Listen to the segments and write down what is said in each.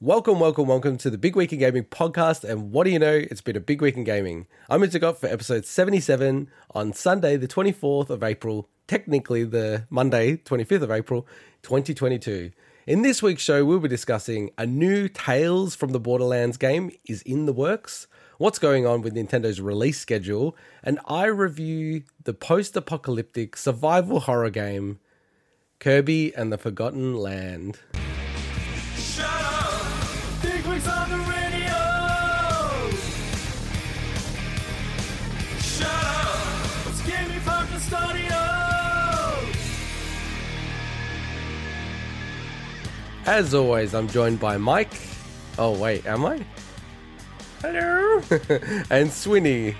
Welcome, welcome, welcome to the Big Week in Gaming podcast. And what do you know? It's been a big week in gaming. I'm Indigo for episode 77 on Sunday, the 24th of April, technically the Monday, 25th of April, 2022. In this week's show, we'll be discussing a new Tales from the Borderlands game is in the works, what's going on with Nintendo's release schedule, and I review the post apocalyptic survival horror game Kirby and the Forgotten Land. As always, I'm joined by Mike. Oh, wait, am I? Hello. and Swinny.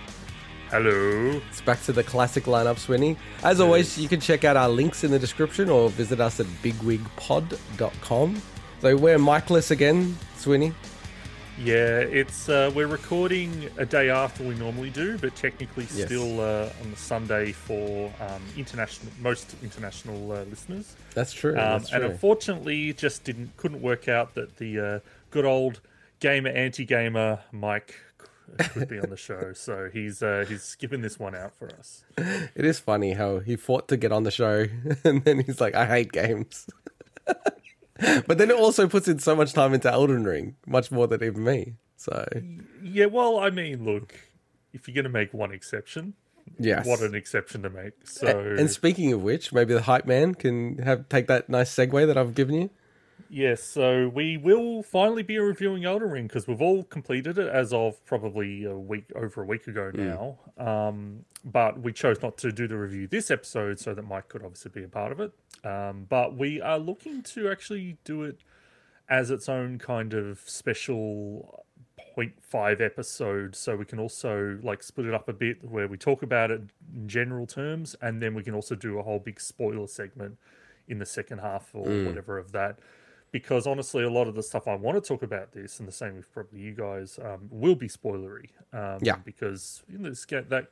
Hello. It's back to the classic lineup, Swinny. As always, you can check out our links in the description or visit us at bigwigpod.com. So we're Mikeless again, Swinny. Yeah, it's uh, we're recording a day after we normally do, but technically Yes. still uh, on the Sunday for um, international most international uh, listeners. That's true. Um, that's and unfortunately, just didn't couldn't work out that the uh, good old gamer anti gamer Mike could be on the show, so he's uh, he's skipping this one out for us. it is funny how he fought to get on the show and then he's like, I hate games. but then it also puts in so much time into Elden Ring, much more than even me. So, Yeah, well, I mean, look, if you're going to make one exception, yes. what an exception to make. So A- and speaking of which, maybe the hype man can have take that nice segue that I've given you. Yes, so we will finally be reviewing Elden Ring because we've all completed it as of probably a week over a week ago now. Um, but we chose not to do the review this episode so that Mike could obviously be a part of it. Um, but we are looking to actually do it as its own kind of special 0.5 episode so we can also like split it up a bit where we talk about it in general terms and then we can also do a whole big spoiler segment in the second half or whatever of that because honestly a lot of the stuff i want to talk about this and the same with probably you guys um, will be spoilery um, Yeah. because you know, this ga- that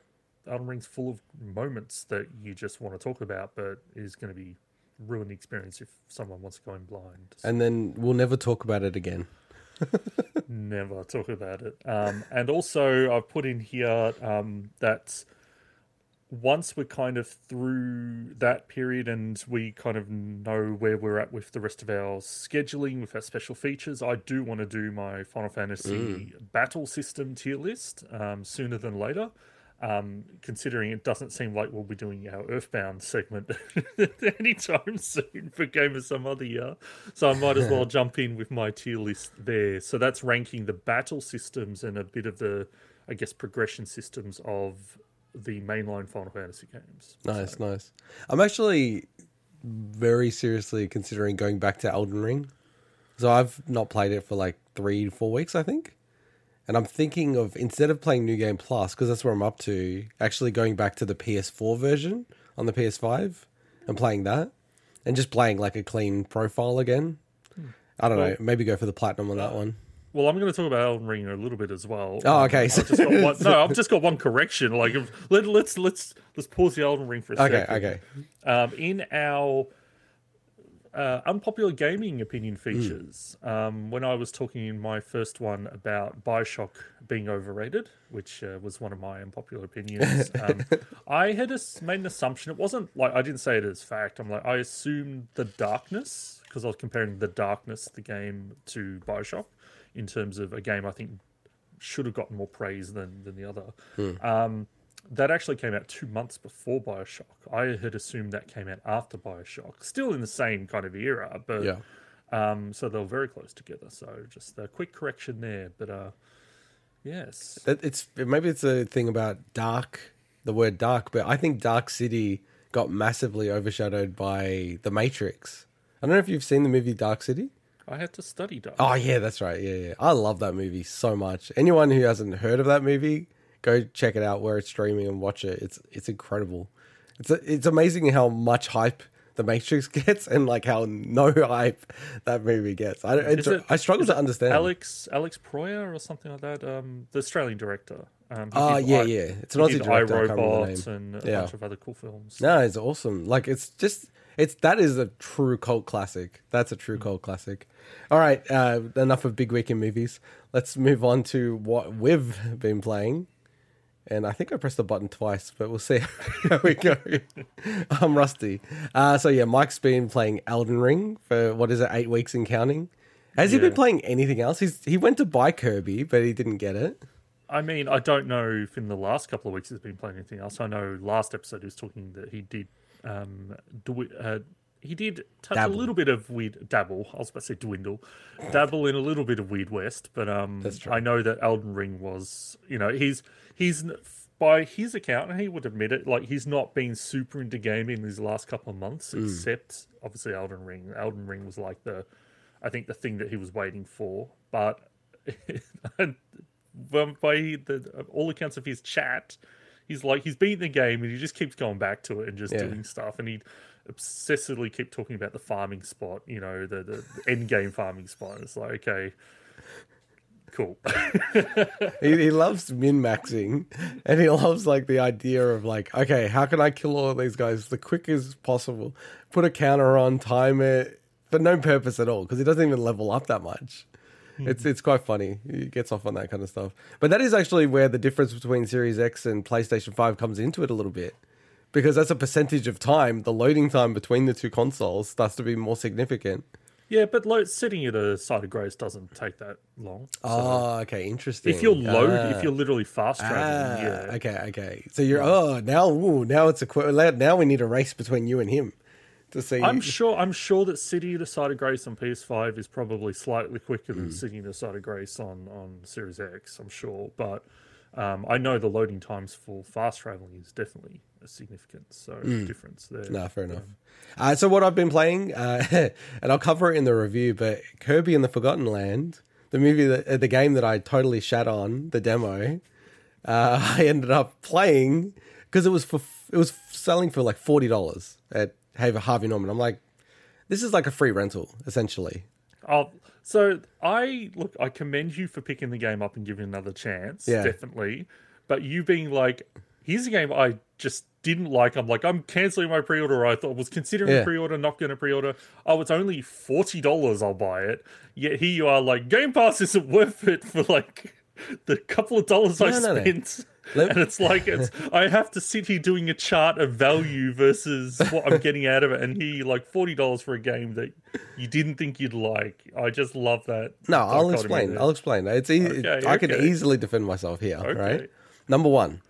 Elden Ring's full of moments that you just want to talk about but is going to be ruin the experience if someone wants to go in blind And then we'll never talk about it again. Never talk about it. Um, and also, I've put in here um, that once we're kind of through that period and we kind of know where we're at with the rest of our scheduling, with our special features, I do want to do my Final Fantasy battle system tier list um, sooner than later. Um, considering it doesn't seem like we'll be doing our Earthbound segment anytime soon for Game of some other year. So I might as well jump in with my tier list there. So that's ranking the battle systems and a bit of the, I guess, progression systems of the mainline Final Fantasy games. Nice, nice. I'm actually very seriously considering going back to Elden Ring. So I've not played it for like three, four weeks, I think. And I'm thinking of instead of playing New Game Plus, because that's where I'm up to, actually going back to the PS4 version on the PS5 and playing that, and just playing like a clean profile again. Hmm. I don't know. Maybe go for the platinum on that one. Well, I'm going to talk about Elden Ring a little bit as well. Oh, okay. I've just got one, no, I've just got one correction. Like, if, let, let's let's let's pause the Elden Ring for a Okay, second. okay. um, in our uh, unpopular gaming opinion features, um, when I was talking in my first one about Bioshock being overrated, which uh, was one of my unpopular opinions, um, I had made an assumption. It wasn't like I didn't say it as fact. I'm like I assumed the darkness because I was comparing the darkness the game to Bioshock in terms of a game I think should have gotten more praise than than the other. Um, that actually came out two months before Bioshock. I had assumed that came out after Bioshock, still in the same kind of era, but Yeah. um, so they were very close together. So just a quick correction there, but uh, yes, It's maybe it's a thing about dark, the word dark, but I think Dark City got massively overshadowed by The Matrix. I don't know if you've seen the movie Dark City. I had to study Dark. Oh yeah, that's right. Yeah, yeah. I love that movie so much. Anyone who hasn't heard of that movie, go check it out where it's streaming and watch it. It's it's incredible. It's it's amazing how much hype The Matrix gets and like how no hype that movie gets. I it- I struggle to understand. Alex Alex Proyas or something like that. Um, the Australian director. Um, Ah, yeah, I- yeah. It's an Aussie director. I name. and a Yeah. bunch of other cool films. No, it's awesome. Like it's just It's that is a true cult classic. That's a true cult classic. All right, uh, enough of big weekend movies. Let's move on to what we've been playing. And I think I pressed the button twice, but we'll see how we go. I'm rusty. Uh, so yeah, Mike's been playing Elden Ring for what is it, eight weeks and counting. Has he been playing anything else? He's he went to buy Kirby, but he didn't get it. I mean, I don't know if in the last couple of weeks he's been playing anything else. I know last episode he was talking that he did, um, dwi- uh, he did touch Dabble. a little bit of weird dabble. I was about to say dwindle, dabble in a little bit of Weird West, but um. I know that Elden Ring was, you know, he's he's by his account, and he would admit it, like he's not been super into gaming these last couple of months, Mm. except obviously Elden Ring. Elden Ring was like the, I think the thing that he was waiting for, but. by the all accounts of his chat, he's like he's beaten the game and he just keeps going back to it and just Yeah. doing stuff, and he obsessively keep talking about the farming spot, you know, the the, the end game farming spot. It's like okay, cool. He, he loves min maxing, and he loves like the idea of like, okay, how can I kill all of these guys the quickest possible? Put a counter on, time it, for no purpose at all because he doesn't even level up that much. Hmm. It's it's quite funny. He gets off on that kind of stuff. But that is actually where the difference between Series X and PlayStation Five comes into it a little bit, because as a percentage of time. The loading time between the two consoles starts to be more significant. yeah, but lo- setting it aside of grace doesn't take that long. So Oh, okay, interesting. if you're load, Ah. if you're literally fast traveling, Ah, yeah, Okay, okay. So you're oh now ooh, now it's a qu- now we need a race between you and him to see. I'm sure. I'm sure that City of the Site of Grace on PS5 is probably slightly quicker than City the Site of Grace on on Series X. I'm sure, but um, I know the loading times for fast traveling is definitely a significant so difference there. No, fair enough. Uh, so what I've been playing, uh, and I'll cover it in the review, but Kirby and the Forgotten Land, the movie, that, uh, the game that I totally shat on, the demo, uh, I ended up playing because it was for it was selling for like forty dollars at Haver Harvey Norman. I'm like, this is like a free rental essentially. Oh, so I look. I commend you for picking the game up and giving it another chance. Yeah. definitely. But you being like, here's a game I just didn't like. I'm like, I'm canceling my pre-order. I thought was considering Yeah. pre-order, not going to pre-order. Oh, it's only forty dollars. I'll buy it. Yet here you are, like, Game Pass isn't worth it for like the couple of dollars I No, no, no. spent. Let- and it's like it's I have to sit here doing a chart of value versus what I'm getting out of it, and here like forty dollars for a game that you didn't think you'd like. I just love that. No, I'll explain. I'll explain. It's e- Okay, I can easily defend myself here, Okay. right? Number one,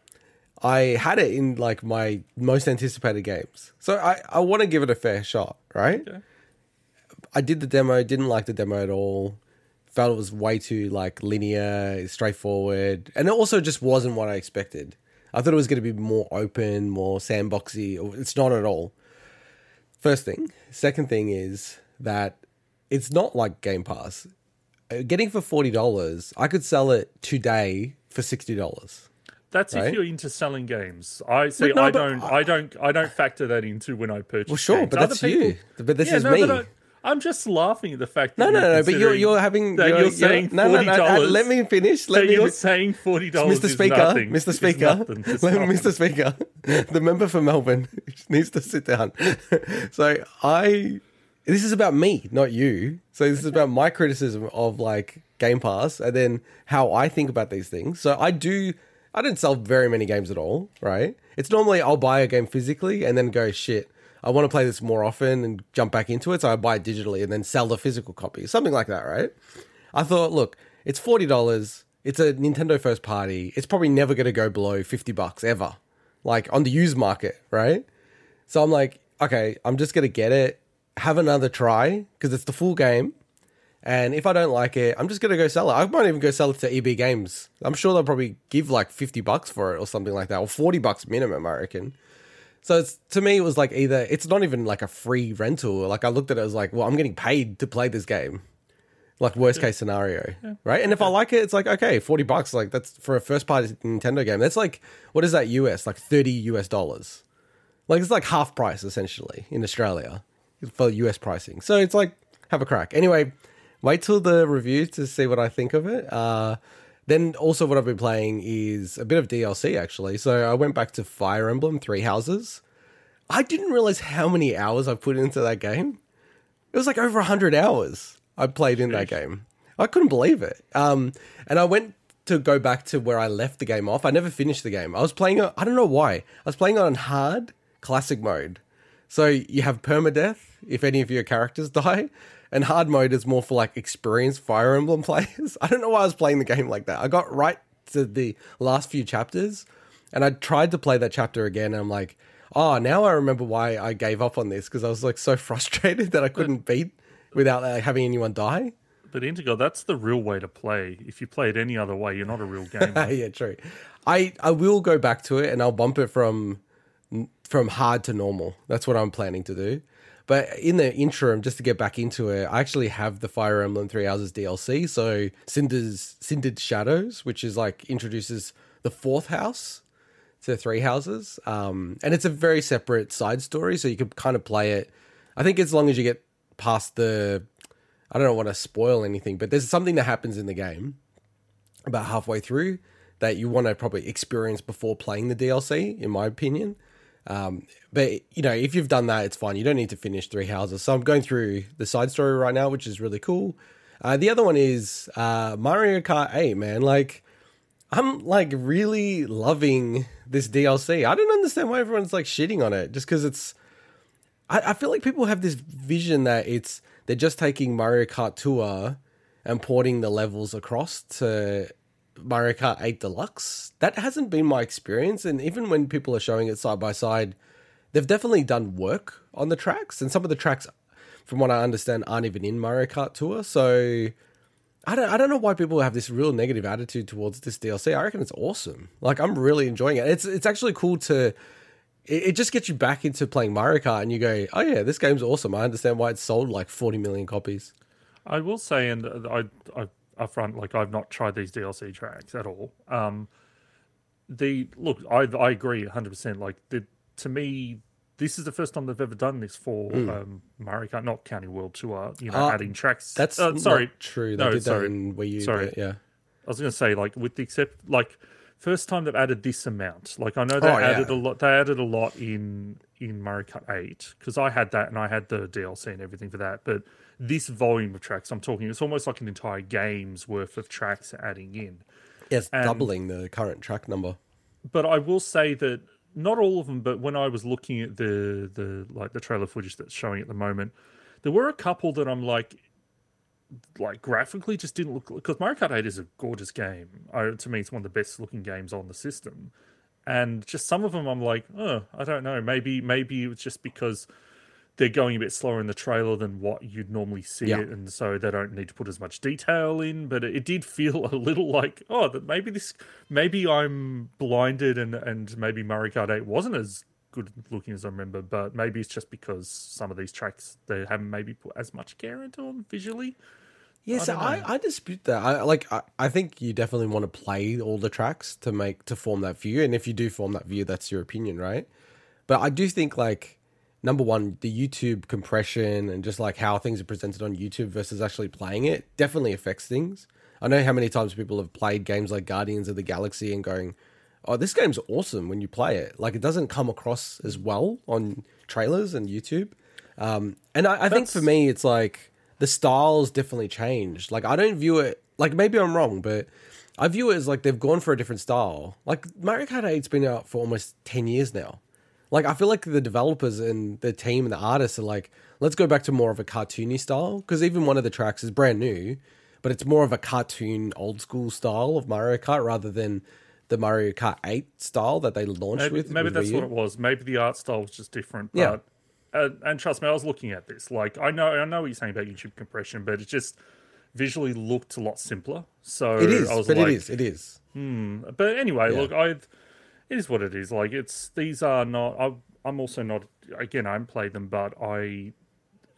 I had it in like my most anticipated games, so I I want to give it a fair shot, right? Okay. I did the demo, didn't like the demo at all. Felt it was way too like linear, straightforward, and it also just wasn't what I expected. I thought it was going to be more open, more sandboxy. It's not at all. First thing. Second thing is that it's not like Game Pass. Uh, Getting for forty dollars, I could sell it today for sixty dollars. That's right? if you're into selling games. I see. No, I don't. I, don't. I don't factor that into when I purchase. Well, sure, games. but Other that's people- you. But this Yeah, is no, me. I, I'm just laughing at the fact. No, that no, you're no, but you're you're having that you're, you're, saying no, no, forty no, dollars. uh, Let me finish. Let me you're saying forty dollars. Mr. Speaker, nothing, Mr. Speaker, let-. Mr. Speaker, the member for Melbourne needs to sit down. so I, this is about me, not you. So this is about my criticism of like Game Pass and then how I think about these things. So I do, I didn't sell very many games at all, right? It's normally I'll buy a game physically and then go shit. I want to play this more often and jump back into it, so I buy it digitally and then sell the physical copy, something like that, right? I thought, look, it's forty dollars. It's a Nintendo first party. It's probably never going to go below fifty bucks ever, like on the used market, right? So I'm like, okay, I'm just going to get it, have another try because it's the full game, and if I don't like it, I'm just going to go sell it. I might even go sell it to EB Games. I'm sure they'll probably give like fifty bucks for it or something like that, or forty bucks minimum, I reckon. So it's to me, it was like either it's not even like a free rental. Like I looked at it as like, well, I'm getting paid to play this game. Like worst case scenario, right? And if I like it, it's like okay, forty bucks. Like that's for a first party Nintendo game. That's like what is that US? Like thirty US dollars. Like it's like half price essentially in Australia for US pricing. So it's like have a crack. Anyway, wait till the review to see what I think of it. Uh, then also what I've been playing is a bit of DLC actually. So I went back to Fire Emblem Three Houses. I didn't realize how many hours I put into that game. It was like over 100 hours I played in that game. I couldn't believe it. Um, and I went to go back to where I left the game off. I never finished the game. I was playing, on- I don't know why. I was playing on hard classic mode. So you have permadeath if any of your characters die, and hard mode is more for like experienced Fire Emblem players. I don't know why I was playing the game like that. I got right to the last few chapters, and I tried to play that chapter again, and I'm like, oh, now I remember why I gave up on this because I was like so frustrated that I couldn't beat without like, having anyone die. But Indigo, that's the real way to play. If you play it any other way, you're not a real gamer. yeah, true. I I will go back to it and I'll bump it from from hard to normal. That's what I'm planning to do. But in the interim, just to get back into it, I actually have the Fire Emblem Three Houses DLC. So Cinder's Cindered Shadows, which is like introduces the fourth house to three houses, um, and it's a very separate side story. So you can kind of play it. I think as long as you get past the, I don't want to spoil anything, but there's something that happens in the game about halfway through that you want to probably experience before playing the DLC, in my opinion. Um, but you know, if you've done that, it's fine. You don't need to finish Three Houses. So I'm going through the side story right now, which is really cool. Uh, the other one is uh, Mario Kart 8, man. Like, I'm like really loving this DLC. I don't understand why everyone's like shitting on it, just because it's. I, I feel like people have this vision that it's they're just taking Mario Kart Tour and porting the levels across to Mario Kart 8 Deluxe. That hasn't been my experience. And even when people are showing it side by side, they've definitely done work on the tracks. And some of the tracks, from what I understand, aren't even in Mario Kart Tour. So I don't, I don't know why people have this real negative attitude towards this DLC. I reckon it's awesome. Like, I'm really enjoying it. It's, it's actually cool to. It, just gets you back into playing Mario Kart, and you go, "Oh yeah, this game's awesome." I understand why it's sold like 40 million copies. I will say, and I, I upfront, like I've not tried these DLC tracks at all. Um, the look, I I agree 100. percent Like the to me, this is the first time they've ever done this for um, Mario Kart, not County World Tour. You know, Uh, adding tracks. That's uh, sorry, true. They No, did sorry. that in Wii U. Sorry. yeah. I was going to say, like, with the except, like, first time they've added this amount. Like, I know they Oh, yeah. added a lot. They added a lot in in Mario Kart Eight because I had that and I had the DLC and everything for that. But this volume of tracks, I'm talking, it's almost like an entire game's worth of tracks adding in. It's And- doubling the current track number. But I will say that not all of them. But when I was looking at the the like the trailer footage that's showing at the moment, there were a couple that I'm like. Like graphically, just didn't look because Mario Kart 8 is a gorgeous game. I, to me, it's one of the best looking games on the system. and just some of them I'm like, oh, I don't know. Maybe maybe it's just because they're going a bit slower in the trailer than what you'd normally see Yeah. it, and so they don't need to put as much detail in. But it, it did feel a little like, oh, that maybe this, maybe I'm blinded, and and maybe Mario Kart 8 wasn't as good looking as I remember. But maybe it's just because some of these tracks they haven't maybe put as much care into them visually. Yes, don't I. I, dispute that. I like. I, I think you definitely want to play all the tracks to make to form that view, and if you do form that view, that's your opinion, right? But I do think like number one, the YouTube compression and just like how things are presented on YouTube versus actually playing it definitely affects things. I know how many times people have played games like Guardians of the Galaxy and going, "Oh, this game's awesome" when you play it. Like it doesn't come across as well on trailers and YouTube. Um, and I, I think for me, it's like the styles definitely changed. Like I don't view it like maybe I'm wrong, but I view it as like they've gone for a different style. Like Mario Kart 8's been out for almost ten years now. Like I feel like the developers and the team and the artists are like, let's go back to more of a cartoony style because even one of the tracks is brand new, but it's more of a cartoon old school style of Mario Kart rather than the Mario Kart 8 style that they launched Maybe, with. maybe with that's Wii what it was. Maybe the art style was just different. But, Yeah. uh, and trust me, I was looking at this. Like, I know, I know what you're saying about YouTube compression, but it just visually looked a lot simpler. So It is, I was but like, it is, it is. But anyway, Yeah. look, I, it is what it is. Like, it's these are not. I, I'm also not. Again, I haven't played them, but I,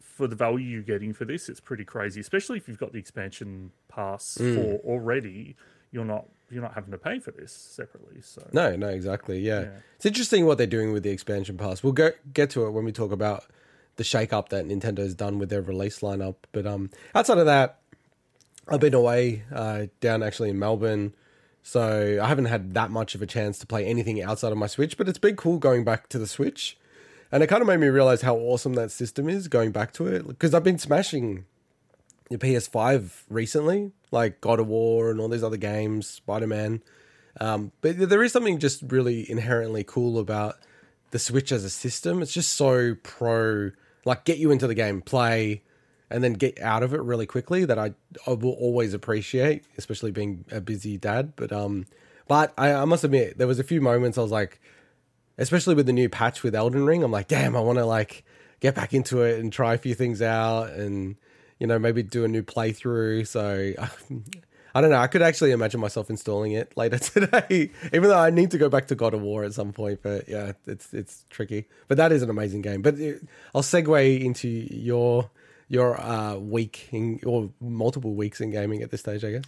for the value you're getting for this, it's pretty crazy. Especially if you've got the expansion pass Mm. for already. You're not. You're not having to pay for this separately. So No, no, exactly. Yeah. Yeah. It's interesting what they're doing with the expansion pass. We'll go get to it when we talk about the shake up that Nintendo's done with their release lineup. But um outside of that, I've been away uh down actually in Melbourne. So I haven't had that much of a chance to play anything outside of my Switch, but it's been cool going back to the Switch and it kind of made me realize how awesome that system is going back to it because I've been smashing the PS5 recently, like God of War and all these other games, Spider Man. Um, but there is something just really inherently cool about the Switch as a system. It's just so pro, like get you into the game, play, and then get out of it really quickly. That I I will always appreciate, especially being a busy dad. But um, but I, I must admit there was a few moments I was like, especially with the new patch with Elden Ring, I'm like, damn, I want to like get back into it and try a few things out, and you know maybe do a new playthrough. So. I don't know. I could actually imagine myself installing it later today, even though I need to go back to God of War at some point. But yeah, it's it's tricky. But that is an amazing game. But uh, I'll segue into your your uh, week in, or multiple weeks in gaming at this stage, I guess.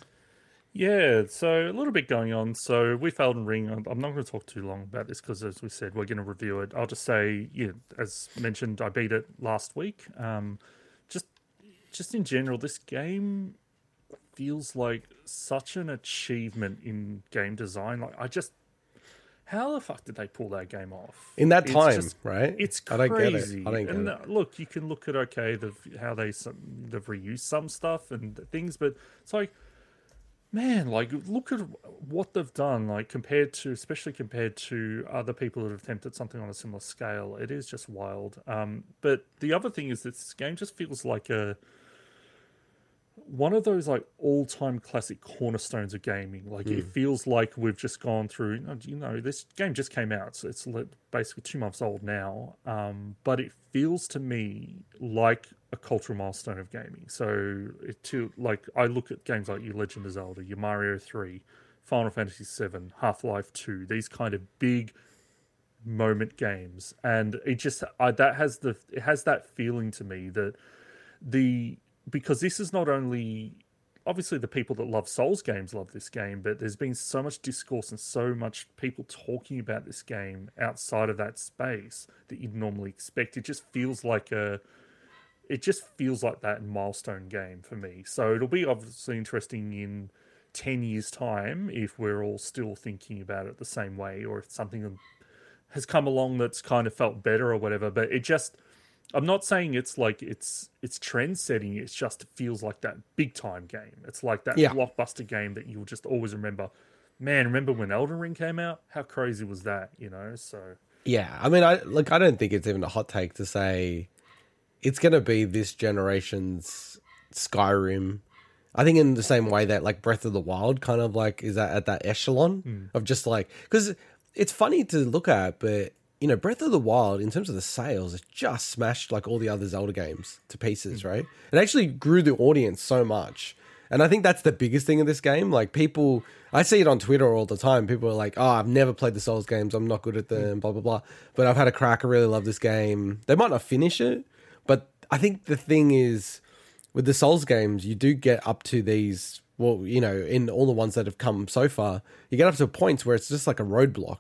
Yeah, so a little bit going on. So with Elden Ring, I'm not going to talk too long about this because, as we said, we're going to review it. I'll just say, yeah, as mentioned, I beat it last week. Um, just, just in general, this game feels like such an achievement in game design. Like, I just, how the fuck did they pull that game off In that It's time, just- right? It's I crazy. don't get it. I don't get and it. uh, look, you can look at okay, the how they some, they've reused some stuff and things, but it's like, man, like look at what they've done, like compared to, especially compared to other people that have attempted something on a similar scale. It is just wild. Um, but the other thing is that this game just feels like a one of those like all-time classic cornerstones of gaming. Like it feels like we've just gone through. You know, this game just came out, so it's basically two months old now. Um, but it feels to me like a cultural milestone of gaming. So it too, like I look at games like your Legend of Zelda, your Mario Three, Final Fantasy Seven, Half Life Two. These kind of big moment games, and it just I, that has the it has that feeling to me that the because this is not only obviously the people that love Souls games love this game, but there's been so much discourse and so much people talking about this game outside of that space that you'd normally expect. It just feels like a it just feels like that milestone game for me. So it'll be obviously interesting in 10 years time if we're all still thinking about it the same way or if something has come along that's kind of felt better or whatever, but it just I'm not saying it's like it's it's trend setting. It's just it feels like that big time game. It's like that Yeah. blockbuster game that you'll just always remember. Man, remember when Elden Ring came out? How crazy was that? You know, so Yeah, I mean, I like. I don't think it's even a hot take to say it's going to be this generation's Skyrim. I think in the same way that like Breath of the Wild kind of like is that at that echelon hmm. of just like because it's funny to look at, but you know, Breath of the Wild in terms of the sales, it just smashed like all the other Zelda games to pieces, right? It actually grew the audience so much. And I think that's the biggest thing in this game. Like people, I see it on Twitter all the time. People are like, "Oh, I've never played the Souls games. I'm not good at them." Blah blah blah. But I've had a crack. I really love this game. They might not finish it, but I think the thing is, with the Souls games, you do get up to these. Well, you know, in all the ones that have come so far, you get up to points where it's just like a roadblock.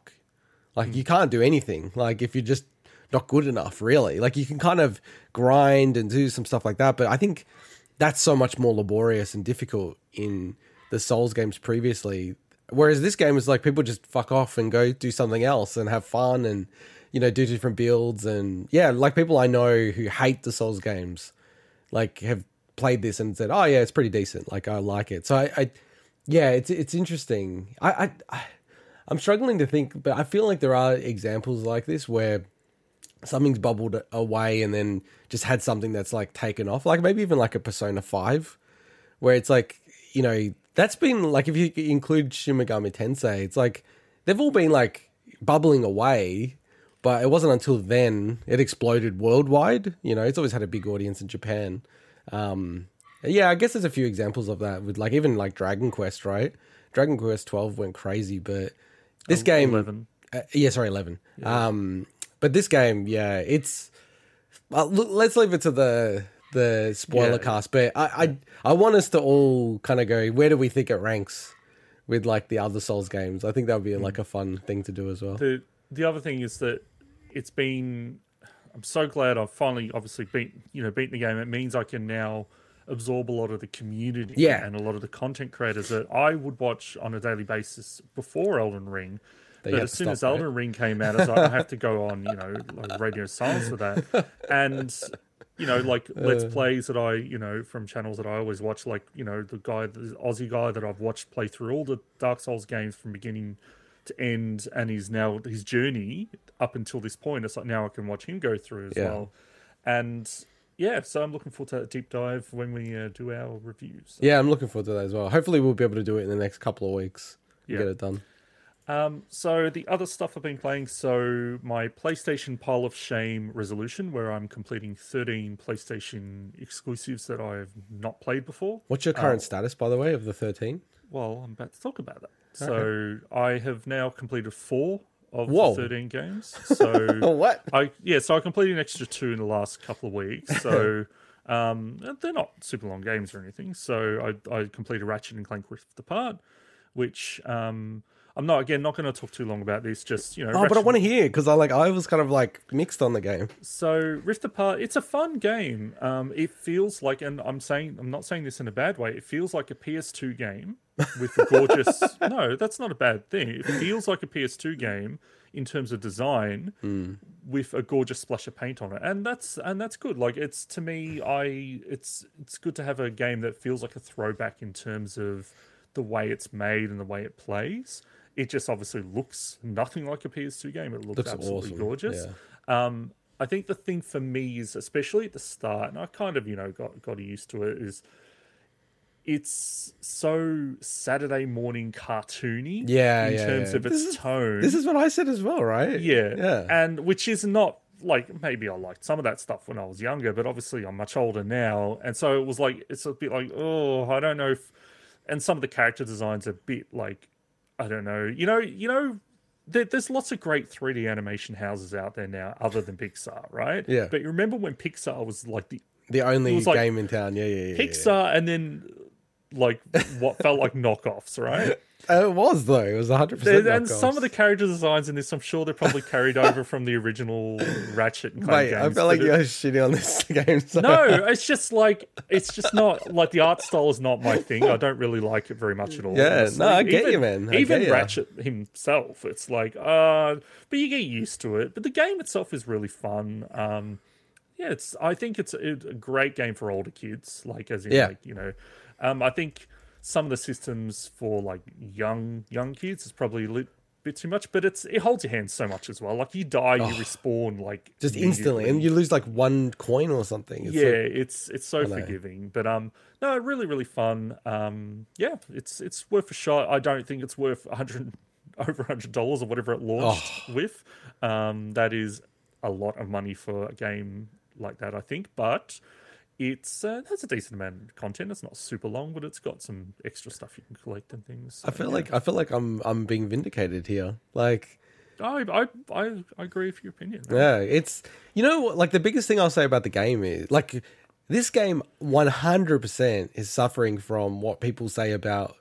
Like hmm. you can't do anything. Like if you're just not good enough, really. Like you can kind of grind and do some stuff like that, but I think that's so much more laborious and difficult in the Souls games previously. Whereas this game is like people just fuck off and go do something else and have fun and you know do different builds and yeah, like people I know who hate the Souls games, like have played this and said, oh yeah, it's pretty decent. Like I like it. So I, I yeah, it's it's interesting. I, I I I'm struggling to think, but I feel like there are examples like this where something's bubbled away and then just had something that's like taken off. Like maybe even like a Persona 5, where it's like, you know, that's been like, if you include Shin Megami Tensei, it's like they've all been like bubbling away, but it wasn't until then it exploded worldwide. You know, it's always had a big audience in Japan. Um, yeah, I guess there's a few examples of that with like even like Dragon Quest, right? Dragon Quest 12 went crazy, but this game, 11. uh, yeah, sorry, eleven. Um, but this game, yeah, it's. Uh, look, let's leave it to the the spoiler Yeah. cast. But I, I, I want us to all kind of go. Where do we think it ranks with like the other Souls games? I think that would be like a fun thing to do as well. the the other thing is that it's been I'm so glad I've finally obviously beat you know beaten the game. It means I can now absorb a lot of the community Yeah. and a lot of the content creators that I would watch on a daily basis before Elden Ring. You But as soon as? Elden Ring came out, I was like, I have to go on, you know, like radio silence for that. And you know, like let's Uh. plays that I, you know, from channels that I always watch, like you know, the guy, the Aussie guy that I've watched play through all the Dark Souls games from beginning to end, and he's now his journey up until this point. It's like now I can watch him go through as Yeah. well, and yeah, so I'm looking forward to that deep dive when we uh, do our reviews. Yeah, I'm looking forward to that as well. Hopefully, we'll be able to do it in the next couple of weeks. and Yeah. Get it done. Um, so the other stuff I've been playing, so my PlayStation Pile of Shame resolution, where I'm completing 13 PlayStation exclusives that I have not played before. What's your current status, by the way, of the 13? Well, I'm about to talk about that. So I have now completed four of Whoa. the 13 games. So what? I yeah, so I completed an extra two in the last couple of weeks. So um, they're not super long games or anything. So I I completed Ratchet and Clank Rift Apart, which um, I'm not again not going to talk too long about this. Just you know, Oh, but I want to hear because I like I was kind of like mixed on the game. so Rift Apart, it's a fun game. Um, it feels like, and I'm saying, I'm not saying this in a bad way. It feels like a PS2 game with a gorgeous. no, that's not a bad thing. It feels like a PS2 game in terms of design with a gorgeous splash of paint on it, and that's and that's good. Like it's to me, I it's it's good to have a game that feels like a throwback in terms of the way it's made and the way it plays. It just obviously looks nothing like a PS2 game. It looks, Looks absolutely awesome, gorgeous. yeah. Um, I think the thing for me is, especially at the start, and I kind of, you know, got got used to it, is it's so Saturday morning cartoony. Yeah, in yeah, terms yeah. of its is- tone. This is what I said as well, right? yeah, Yeah. and which is not like maybe I liked some of that stuff when I was younger, but obviously I'm much older now, and so it was like it's a bit like oh I don't know if, and some of the character designs are a bit like I don't know, you know, you know. There, there's lots of great 3D animation houses out there now, other than Pixar, right? Yeah. But you remember when Pixar was like the The only was like game in town. Yeah, yeah, yeah. yeah. Pixar, and then like what felt like knockoffs, right? Uh, it was though. It was 100. percent and some of the character designs in this, I'm sure they're probably carried over from the original Ratchet and Clank Mate, I games. felt like you're it- shitting on this game. So. no, it's just like it's just not like the art style is not my thing. I don't really like it very much at all. Yeah, honestly. no, I get even, you, man. I even ya. Ratchet himself, it's like, uh, but you get used to it. But the game itself is really fun. Um, yeah, it's. I think it's a, a great game for older kids. Like as in, Yeah. like you know, um, I think some of the systems for like young young kids is probably a bit too much, but it's it holds your hand so much as well. Like you die, you respawn like just instantly, and you lose like one coin or something. It's yeah, like- it's it's so forgiving. But um, no, really really fun. Um, yeah, it's it's worth a shot. I don't think it's worth a hundred over hundred dollars or whatever it launched Oh. with. Um, that is a lot of money for a game like that, I think. But it's uh, it has a decent amount of content. It's not super long, but it's got some extra stuff you can collect and things. I feel like I feel like I'm I'm being vindicated here. Like I I I, I agree with your opinion. Yeah, it's you know like the biggest thing I'll say about the game is like this game 100% is suffering from what people say about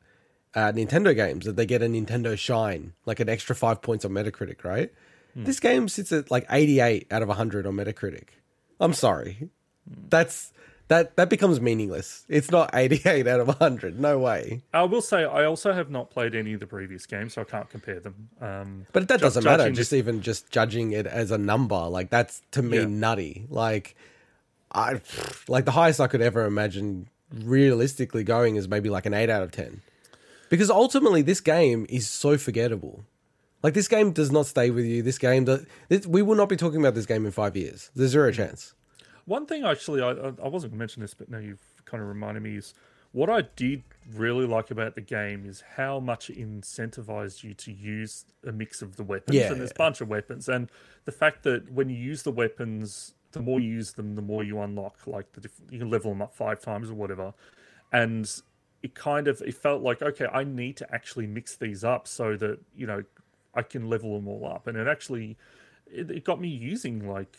uh, Nintendo games that they get a Nintendo shine, like an extra 5 points on Metacritic, right? This game sits at like 88 out of 100 on Metacritic. I'm sorry. That's that that becomes meaningless. It's not 88 out of 100. No way. I will say I also have not played any of the previous games, so I can't compare them. Um, But that Ju- doesn't matter. Just this- even just judging it as a number, like that's to me Yeah. nutty. Like I like the highest I could ever imagine realistically going is maybe like an eight out of ten. Because ultimately this game is so forgettable. Like this game does not stay with you. This game does this, we will not be talking about this game in five years. There's zero chance. One thing, actually, I, I wasn't going to mention this, but now you've kind of reminded me is what I did really like about the game is how much it incentivized you to use a mix of the weapons. Yeah, and there's yeah. a bunch of weapons, and the fact that when you use the weapons, the more you use them, the more you unlock. Like the diff- you can level them up five times or whatever, and it kind of it felt like okay, I need to actually mix these up so that you know I can level them all up, and it actually it, it got me using like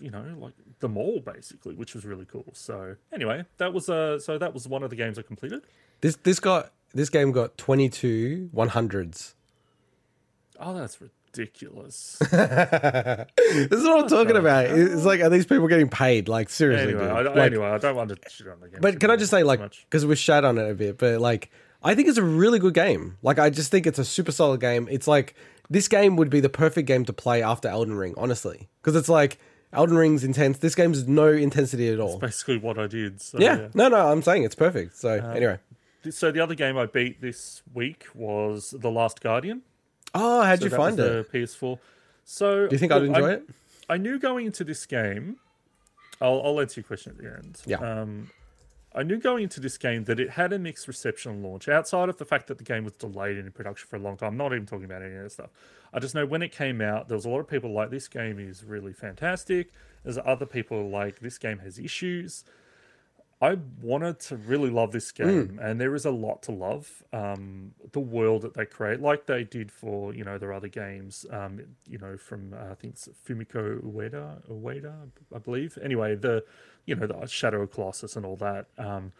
you know, like them all basically, which was really cool. So anyway, that was uh so that was one of the games I completed. This this got this game got twenty two one hundreds. Oh, that's ridiculous. This is what I'm talking about. It's like are these people getting paid? Like seriously, anyway, dude. I, Like, anyway, I don't want to shit on the game. But can I just say, like, because we shat on it a bit, but like, I think it's a really good game. Like I just think it's a super solid game. It's like this game would be the perfect game to play after Elden Ring, honestly, because it's like Elden Ring's intense. This game's no intensity at all. Basically, what I did. So, Yeah, no, no, I'm saying it's perfect. So anyway, So the other game I beat this week was The Last Guardian. oh, how'd So you find it? The PS4. So Do you think I'd enjoy I, it? I knew going into this game. I'll, I'll answer your question at the end. Yeah. Um, I knew going into this game that it had a mixed reception on launch. Outside of the fact that the game was delayed in production for a long time, I'm not even talking about any of that stuff. I just know when it came out, there was a lot of people like this game is really fantastic. There's other people like this game has issues. I wanted to really love this game, and there is a lot to love. Um, the world that they create, like they did for you know their other games, um, you know from uh, I think it's Fumito Ueda, Ueda, I believe. Anyway, the you know the Shadow of Colossus and all that, um,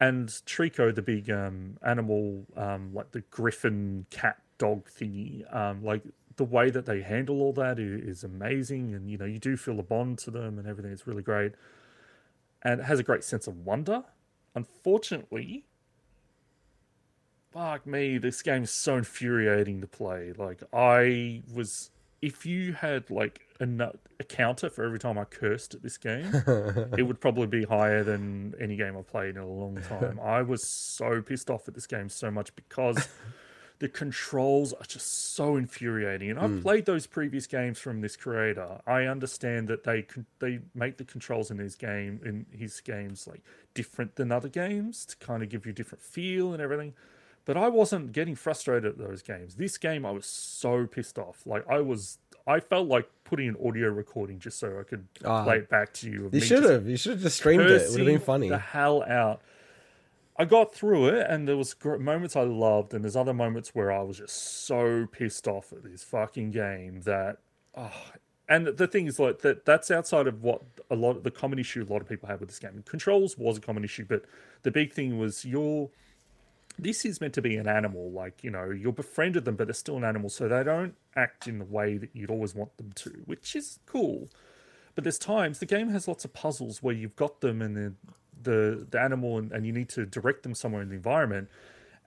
and Trico, the big um, animal, um, like the griffin cat dog thingy, um, like the way that they handle all that is, is amazing, and you know you do feel a bond to them and everything. It's really great and it has a great sense of wonder. Unfortunately, fuck me, this game is so infuriating to play. Like I was, if you had like a, a counter for every time I cursed at this game, it would probably be higher than any game I've played in a long time. I was so pissed off at this game so much because. The controls are just so infuriating, and I've played those previous games from this creator. I understand that they they make the controls in his game in his games like different than other games to kind of give you a different feel and everything. But I wasn't getting frustrated at those games. This game, I was so pissed off. Like I was, I felt like putting an audio recording just so I could Ah. play it back to you. You should have. You should have just streamed it. It would have been funny. The hell out. I got through it, and there was moments I loved, and there's other moments where I was just so pissed off at this fucking game that. Oh, and the thing is, like that, that's outside of what a lot of the common issue a lot of people have with this game. Controls was a common issue, but the big thing was your. This is meant to be an animal, like you know, you're befriended them, but they're still an animal, so they don't act in the way that you'd always want them to, which is cool. But there's times the game has lots of puzzles where you've got them and the the, the animal and, and you need to direct them somewhere in the environment.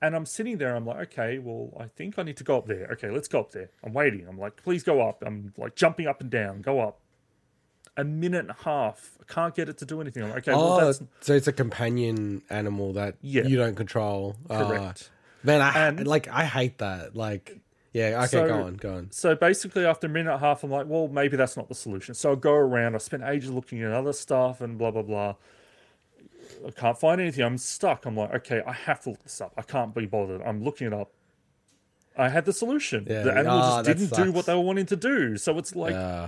And I'm sitting there, I'm like, okay, well, I think I need to go up there. Okay, let's go up there. I'm waiting. I'm like, please go up. I'm like jumping up and down, go up. A minute and a half. I can't get it to do anything. I'm like, okay, well, oh, that's so it's a companion animal that Yeah. you don't control. Ah. correct. man, I And- like. I hate that. Like, yeah. Okay, So- go on, go on. So basically, after a minute and a half, I'm like, well, maybe that's not the solution. So I go around. I spent ages looking at other stuff and blah blah blah. I can't find anything. I'm stuck. I'm like, okay, I have to look this up. I can't be bothered. I'm looking it up. I had the solution. Yeah, the animal ah, just didn't do what they were wanting to do. So it's like, Uh,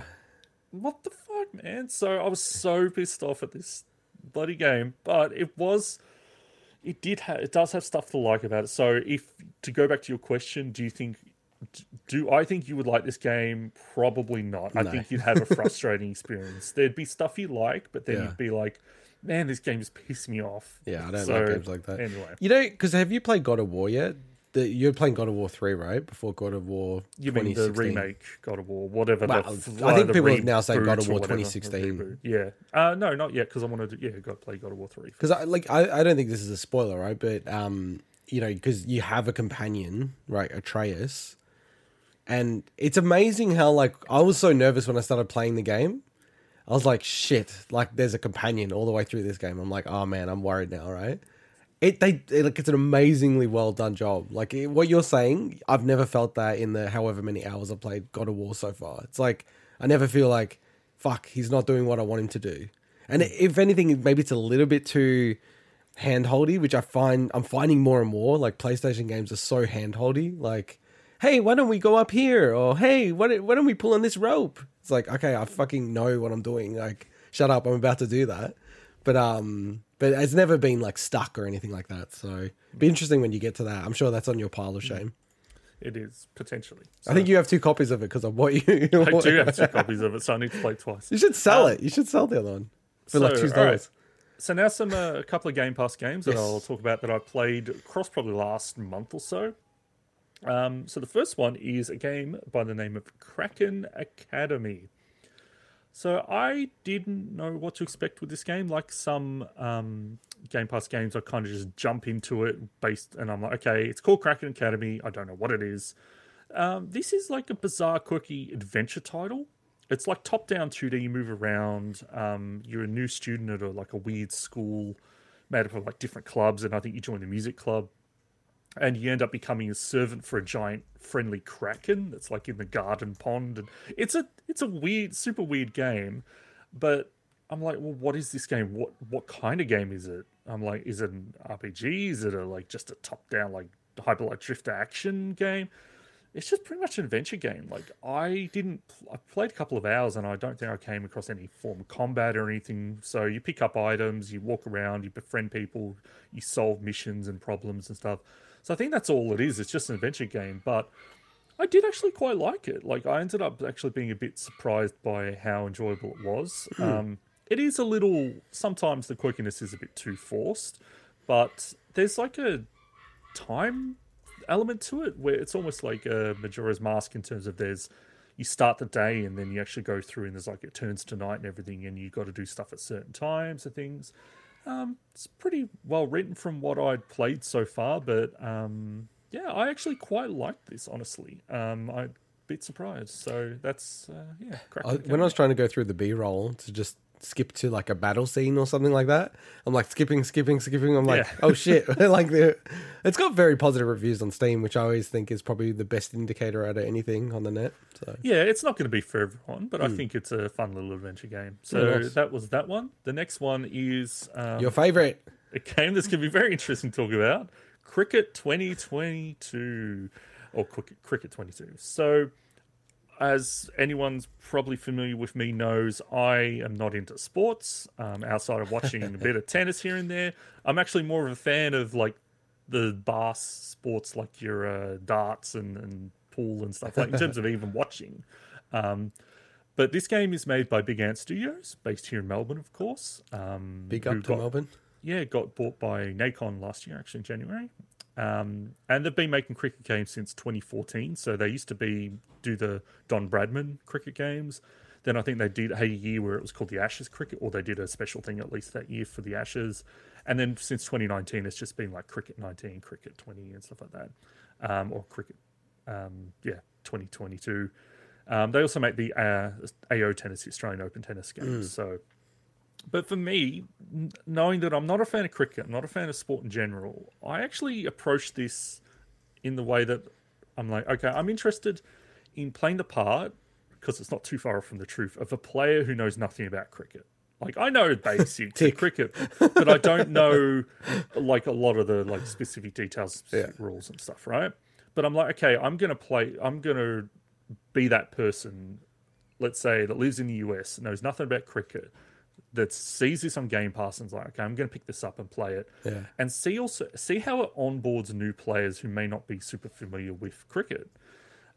what the fuck, man? So I was so pissed off at this bloody game, but it was. It did have. It does have stuff to like about it. So if to go back to your question, do you think? Do I think you would like this game? Probably not. I think you'd have a frustrating experience. There'd be stuff you like, but then Yeah. you'd be like, "Man, this game's pissed me off." yeah, I don't So, like games like that. Anyway, You know, because have you played God of War yet? The, you're playing God of War three, right? Before God of War. you mean the remake God of War, whatever? Well, the, I think people now reboot God of War whatever, 2016. Yeah, uh, no, not yet because I wanted to. Yeah, to play God of War three. because I like I, I don't think this is a spoiler, right? But um, you know, because you have a companion, right, Atreus, and it's amazing how like I was so nervous when I started playing the game. I was like, shit, like there's a companion all the way through this game. I'm like, oh man, I'm worried now, right? It they it, like it's an amazingly well done job. Like it, what you're saying, I've never felt that in the however many hours I've played God of War so far. It's like I never feel like fuck, he's not doing what I want him to do. And if anything, maybe it's a little bit too handholdy, which I find I'm finding more and more. Like PlayStation games are so handholdy. Like, hey, why don't we go up here? Or hey, why don't, why don't we pull on this rope? It's like, okay, I fucking know what I'm doing. Like, shut up, I'm about to do that. But um, but it's never been like stuck or anything like that. So it'd be interesting when you get to that. I'm sure that's on your pile of shame. It is potentially. I think you have two copies of it because I bought you. I do have two copies of it, so I need to play twice. You should sell it. You should sell the other one for like so, two all right. dollars. So now some uh, a couple of Game Pass games that I'll talk about that I played across probably last month or so. Um, so the first one is a game by the name of Kraken Academy. So I didn't know what to expect with this game. Like some um, Game Pass games, I kind of just jump into it based, and I'm like, okay, it's called Kraken Academy. I don't know what it is. Um, this is like a bizarre, quirky adventure title. It's like top-down 2D. You move around. Um, you're a new student at a, like a weird school made up of like different clubs, and I think you join the music club and you end up becoming a servant for a giant friendly kraken that's like in the garden pond. And it's a it's a weird super weird game but i'm like well what is this game? What what kind of game is it? I'm like is it an rpg is it a like just a top down like hyper light drifter action game? It's just pretty much an adventure game. Like i didn't i played a couple of hours and i don't think i came across any form of combat or anything. So you pick up items you walk around you befriend people you solve missions and problems and stuff so I think that's all it is. It's just an adventure game, but I did actually quite like it. Like I ended up actually being a bit surprised by how enjoyable it was. Um, it is a little. Sometimes the quirkiness is a bit too forced, but there's like a time element to it where it's almost like a Majora's Mask in terms of there's you start the day and then you actually go through and there's like it turns to night and everything and you got to do stuff at certain times and things. Um, it's pretty well written from what I'd played so far, but um, yeah, I actually quite liked this. Honestly, um, I'm a bit surprised. So that's uh, yeah. I, when I was trying to go through the B roll to just skip to like a battle scene or something like that, I'm like skipping, skipping, skipping. I'm like, Yeah. oh shit! like the, it's got very positive reviews on Steam, which I always think is probably the best indicator out of anything on the net. So Yeah, it's not going to be for everyone, but I think it's a fun little adventure game. So Yeah, nice. that was that one. The next one is um, your favorite? a game that's going to be very interesting to talk about Cricket 2022 or Cricket Cricket 22. So, as anyone's probably familiar with me knows, I am not into sports um, outside of watching a bit of tennis here and there. I'm actually more of a fan of like the bar sports like your uh, darts and, and pool and stuff like in terms of even watching. Um, but this game is made by Big Ant Studios, based here in Melbourne, of course. Um, Big up to got- Melbourne. yeah, got bought by Nacon last year, actually in January. Um, and they've been making cricket games since 2014. So they used to be do the Don Bradman cricket games. Then I think they did a year where it was called the Ashes cricket, or they did a special thing at least that year for the Ashes. And then since 2019, it's just been like cricket 19, cricket 20, and stuff like that, um, or cricket, um, yeah, 2022. Um, they also make the uh, AO Tennis, the Australian Open tennis games. So but for me, knowing that I'm not a fan of cricket, I'm not a fan of sport in general, I actually approach this in the way that I'm like, okay, I'm interested in playing the part because it's not too far from the truth of a player who knows nothing about cricket. Like I know basic cricket, but I don't know like a lot of the like specific details, specific rules and stuff, right? But I'm like, okay, I'm gonna play. I'm gonna be that person let's say that lives in the US, knows nothing about cricket, that sees this on Game Pass and is like, okay, I'm going to pick this up and play it, Yeah. and see also see how it onboards new players who may not be super familiar with cricket.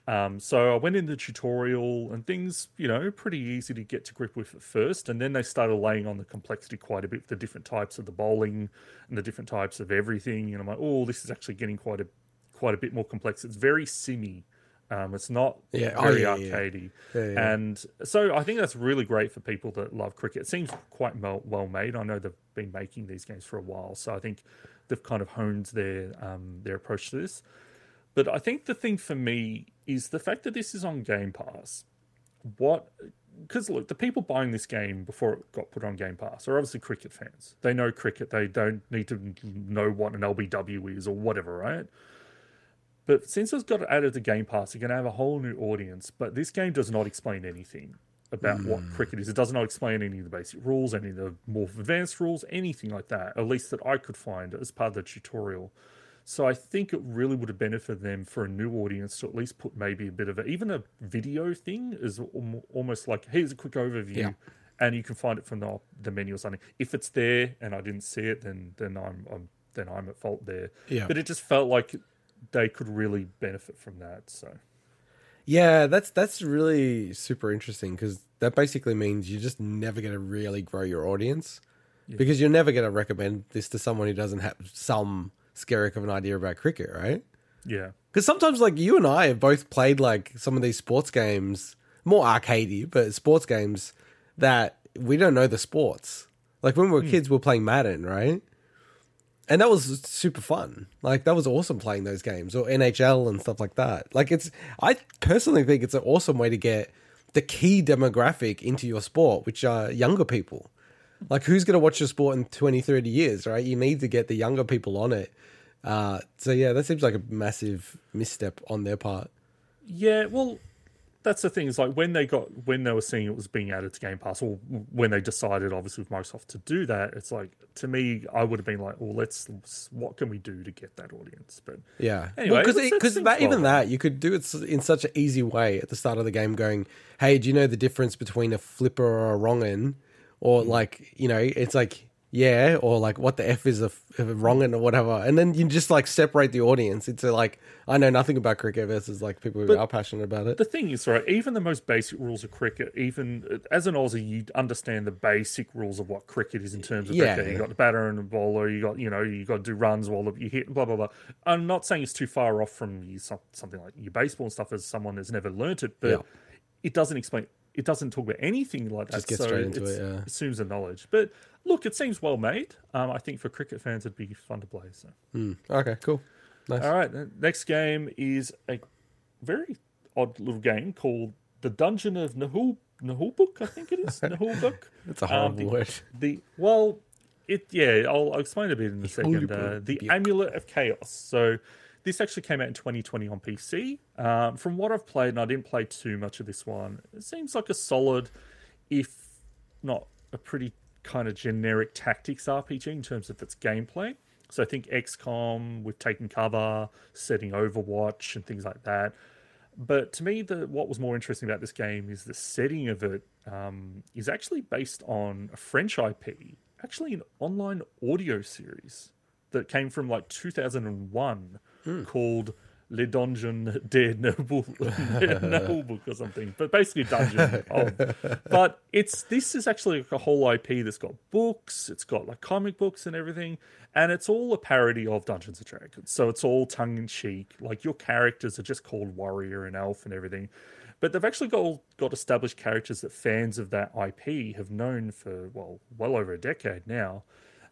Um, so I went in the tutorial and things, you know, pretty easy to get to grip with at first, and then they started laying on the complexity quite a bit, the different types of the bowling and the different types of everything, and I'm like, oh, this is actually getting quite a quite a bit more complex. It's very simmy. Um, it's not Yeah. Oh, very yeah, yeah. arcadey. Yeah. And so I think that's really great for people that love cricket. It seems quite well, well made. I know they've been making these games for a while, so I think they've kind of honed their um, their approach to this. But I think the thing for me is the fact that this is on Game Pass. What? Because look, the people buying this game before it got put on Game Pass are obviously cricket fans. They know cricket. They don't need to know what an LBW is or whatever, right? But since it's got added to the Game Pass, you're going to have a whole new audience. But this game does not explain anything about what hmm. cricket is. It does not explain any of the basic rules, any of the more advanced rules, anything like that, at least that I could find as part of the tutorial. So I think it really would have benefited them for a new audience to at least put maybe a bit of a, even a video thing is almost like, here's a quick overview. Yeah. And you can find it from the, the menu or something. If it's there and I didn't see it, then then I'm, I'm then I'm at fault there. Yeah. But it just felt like they could really benefit from that. So Yeah, that's that's really super interesting because that basically means you're just never going to really grow your audience because you're never going to recommend this to someone who doesn't have some skerrick of an idea about cricket, right? yeah, Because sometimes, like you and I have both played like some of these sports games, more arcadey, but sports games that we don't know the sports. Like when we were hmm. kids, we're playing Madden, right? And that was super fun. Like that was awesome playing those games or NHL and stuff like that. Like it's, I personally think it's an awesome way to get the key demographic into your sport, which are younger people. Like who's going to watch your sport in 20, 30 years, right? You need to get the younger people on it. Uh, so yeah, that seems like a massive misstep on their part. Yeah, well, that's the thing. Is like when they got when they were seeing it was being added to Game Pass, or when they decided, obviously, with Microsoft to do that. It's like to me, I would have been like, "Well, let's what can we do to get that audience?" But Yeah, Anyway, because because that, even that you could do it in such an easy way at the start of the game. Going, hey, do you know the difference between a flipper or a wrong'un? Hmm. Or like, you know, it's like yeah, or like what the f is a, f- a wrong'un or whatever, and then you just like separate the audience into like I know nothing about cricket versus like people who But are passionate about it. the thing is, right? Even the most basic rules of cricket, even uh, as an Aussie, you understand the basic rules of what cricket is in terms of Yeah. cricket. You got the batter and the bowler. You got you know you got to do runs while you hit. Blah blah blah. I'm not saying it's too far off from you, some- something like your baseball and stuff as someone that's never learnt it, but Yeah. it doesn't explain. It doesn't talk about anything like that. Just get so straight into it, yeah. assumes a knowledge. But look, it seems well made. Um, I think for cricket fans, it'd be fun to play. So. okay, cool, nice. All right, next game is a very odd little game called The Dungeon of Nahul Naheulbeuk, I think it is. Naheulbeuk. It's a horrible the, word. The well, it yeah, I'll, I'll explain a bit in a second. Uh, the Amulet of Chaos. So this actually came out in 2020 on PC. Um, from what I've played, and I didn't play too much of this one, it seems like a solid, if not a pretty kind of generic tactics RPG in terms of its gameplay. So I think XCOM with taking cover, setting Overwatch, and things like that. But to me, the what was more interesting about this game is the setting of it um, is actually based on a French IP, actually an online audio series that came from like 2001 called Le Donjon de Noble Noble or something, but basically dungeon. of, but it's this is actually like a whole IP that's got books, it's got like comic books and everything, and it's all a parody of Dungeons and Dragons. So it's all tongue in cheek. Like your characters are just called warrior and elf and everything. But they've actually got got established characters that fans of that IP have known for well, well over a decade now.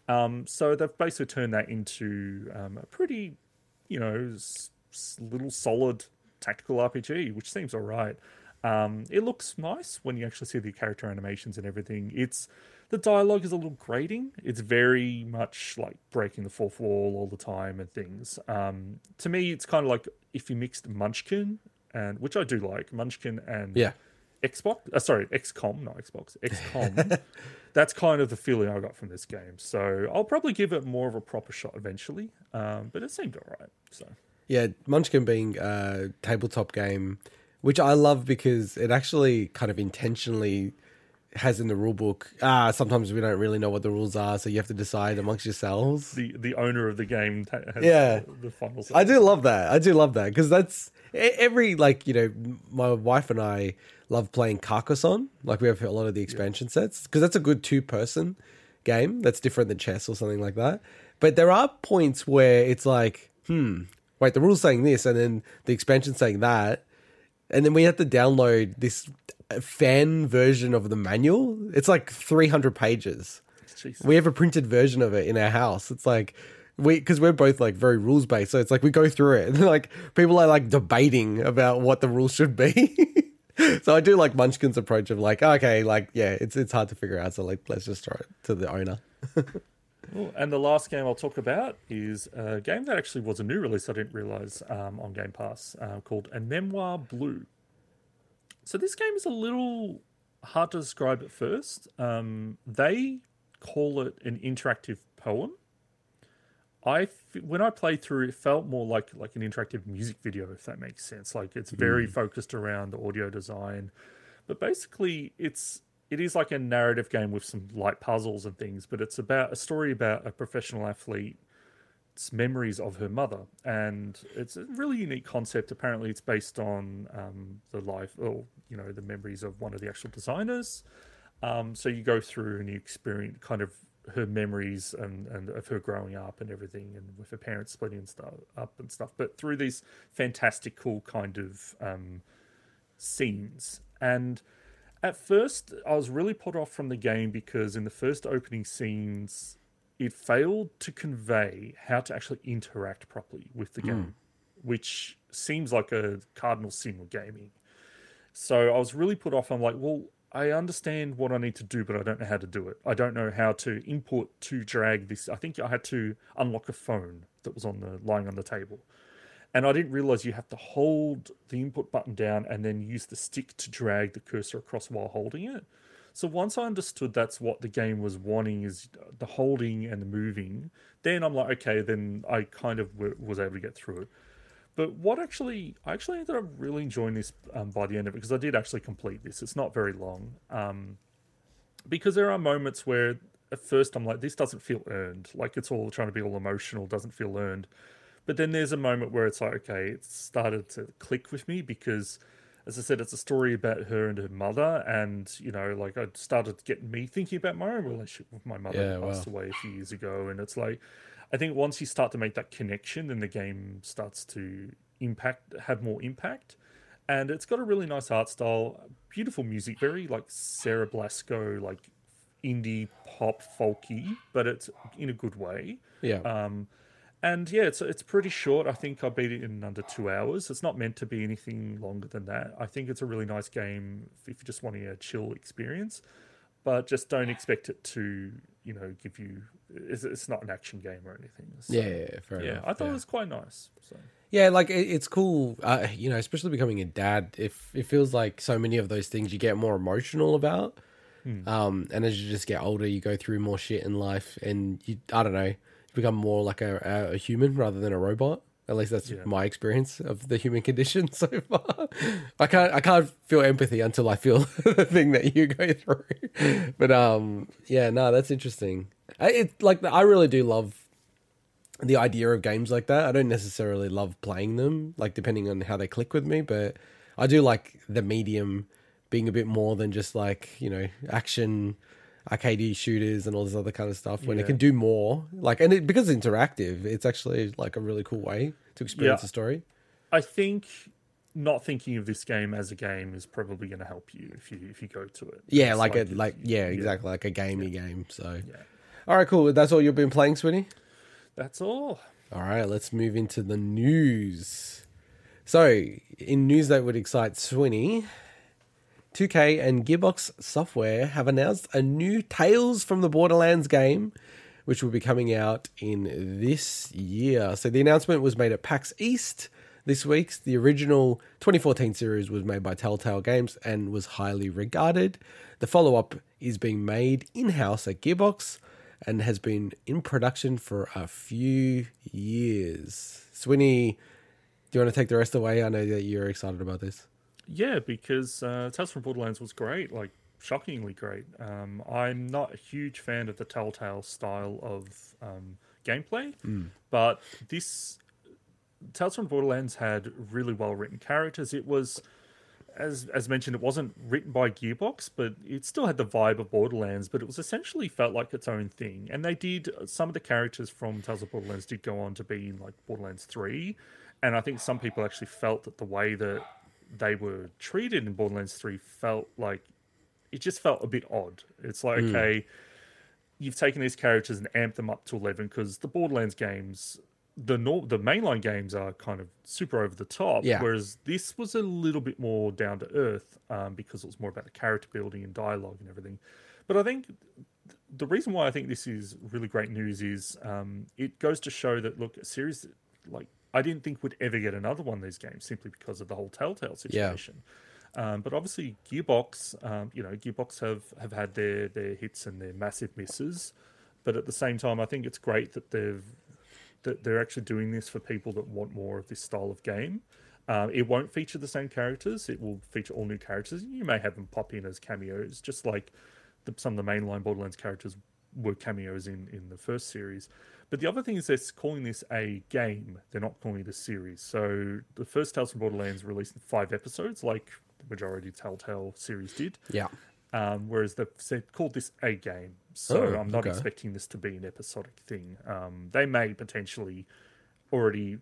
Um, so they've basically turned that into um, a pretty, you know, little solid tactical RPG, which seems all right. Um, it looks nice when you actually see the character animations and everything. It's the dialogue is a little grating. It's very much like breaking the fourth wall all the time and things. Um, to me, it's kind of like if you mixed Munchkin and which I do like Munchkin and Yeah, Xbox. Uh, sorry, XCOM, not Xbox. XCOM. That's kind of the feeling I got from this game. So I'll probably give it more of a proper shot eventually. Um, but it seemed alright. So Yeah, Munchkin being a tabletop game, which I love because it actually kind of intentionally has in the rule book. Ah, sometimes we don't really know what the rules are, so you have to decide amongst yourselves. the the owner of the game has Yeah. the, the final. I do love that. I do love that because that's every like you know my wife and I love playing Carcassonne. Like we have a lot of the expansion sets because that's a good two person game. That's different than chess or something like that. But there are points where it's like, hmm, wait, the rules saying this, and then the expansion saying that, and then we have to download this fan version of the manual. It's like three hundred pages. Jeez. We have a printed version of it in our house. It's like we because we're both like very rules based, so it's like we go through it and like people are like debating about what the rules should be. so I do like Munchkin's approach of like, oh, okay, like yeah, it's it's hard to figure out, so like let's just throw it to the owner. Cool. And the last game I'll talk about is a game that actually was a new release I didn't realize um, on Game Pass uh, called A Memoir Blue. So this game is a little hard to describe at first. Um, they call it an interactive poem. I f- when I played through, it felt more like like an interactive music video, if that makes sense. Like it's very focused around the audio design, but basically it's it is like a narrative game with some light puzzles and things. But it's about a story about a professional athlete's memories of her mother, and it's a really unique concept. Apparently, it's based on um, the life or you know the memories of one of the actual designers. Um, so you go through and you experience kind of her memories and, and of her growing up and everything, and with her parents splitting and stuff up and stuff. But through these fantastical kind of um, scenes, and At first, I was really put off from the game because in the first opening scenes, it failed to convey how to actually interact properly with the hmm. game, which seems like a cardinal sin with gaming. So I was really put off. I'm like, well, I understand what I need to do, but I don't know how to do it. I don't know how to import to drag this. I think I had to unlock a phone that was on the lying on the table. And I didn't realize you have to hold the input button down and then use the stick to drag the cursor across while holding it. So once I understood that's what the game was wanting is the holding and the moving, then I'm like, okay, then I kind of w- was able to get through it. But what actually, I actually ended up really enjoying this um, by the end of it because I did actually complete this. It's not very long. Um, because there are moments where at first I'm like, this doesn't feel earned. Like it's all trying to be all emotional, doesn't feel earned. But then there's a moment where it's like, okay, it started to click with me because, as I said, it's a story about her and her mother. And, you know, like I started getting me thinking about my own relationship with my mother Yeah, who passed wow. away a few years ago. And it's like, I think once you start to make that connection, then the game starts to impact, have more impact. And it's got a really nice art style, beautiful music, very like Sarah Blasco, like indie pop folky, but it's in a good way. Yeah. Um, and yeah, it's it's pretty short. I think I beat it in under two hours. It's not meant to be anything longer than that. I think it's a really nice game if you're just wanting a chill experience, but just don't expect it to you know give you. It's, it's not an action game or anything. So, yeah, yeah, yeah, fair yeah. enough. I thought yeah. it was quite nice. So Yeah, like it, it's cool. Uh, you know, especially becoming a dad. If it feels like so many of those things you get more emotional about, um, and as you just get older, you go through more shit in life, and you I don't know, you become more like a, a, a human rather than a robot. At least that's Yeah. my experience of the human condition so far. I can't I can't feel empathy until I feel the thing that you go through. But um, yeah, no, that's interesting. I, it like I really do love the idea of games like that. I don't necessarily love playing them, like depending on how they click with me, but I do like the medium being a bit more than just like, you know, action arcade shooters and all this other kind of stuff when it can do more. Like and it because it's interactive, it's actually like a really cool way to experience Yeah. a story. I think not thinking of this game as a game is probably going to help you if you if you go to it. Yeah, It's like, a like yeah, exactly, like a gamey game. So Yeah. All right, cool. That's all you've been playing, Swinny? That's all. All right, let's move into the news. So, in news that would excite Swinny, 2K and Gearbox Software have announced a new Tales from the Borderlands game, which will be coming out in this year. So, the announcement was made at PAX East this week. The original 2014 series was made by Telltale Games and was highly regarded. The follow up is being made in house at Gearbox and has been in production for a few years. Swinny, do you want to take the rest away? I know that you're excited about this. Yeah, because uh, Tales from Borderlands was great, like shockingly great. Um, I'm not a huge fan of the Telltale style of um, gameplay, but this Tales from Borderlands had really well written characters. It was, as as mentioned, it wasn't written by Gearbox, but it still had the vibe of Borderlands. But it was essentially felt like its own thing. And they did some of the characters from Tales of Borderlands did go on to be in like Borderlands Three, and I think some people actually felt that the way that they were treated in Borderlands 3 felt like it just felt a bit odd. It's like, okay, you've taken these characters and amped them up to 11 because the Borderlands games, the nor- the mainline games are kind of super over the top, Yeah. whereas this was a little bit more down to earth um, because it was more about the character building and dialogue and everything. But I think the reason why I think this is really great news is um, it goes to show that look, a series like I didn't think we'd ever get another one of these games simply because of the whole Telltale situation. Um, but obviously, Gearbox, um, you know, Gearbox have, have had their their hits and their massive misses. But at the same time, I think it's great that they've that they're actually doing this for people that want more of this style of game. Um, it won't feature the same characters. It will feature all new characters. You may have them pop in as cameos, just like the, some of the mainline Borderlands characters were cameos in, in the first series. But the other thing is they're calling this a game. They're not calling it a series. So the first Tales from Borderlands released in five episodes, like the majority Telltale series did. Yeah. Um, whereas they've said, called this a game. So Oh, I'm not okay. expecting this to be an episodic thing. Um, they may potentially already,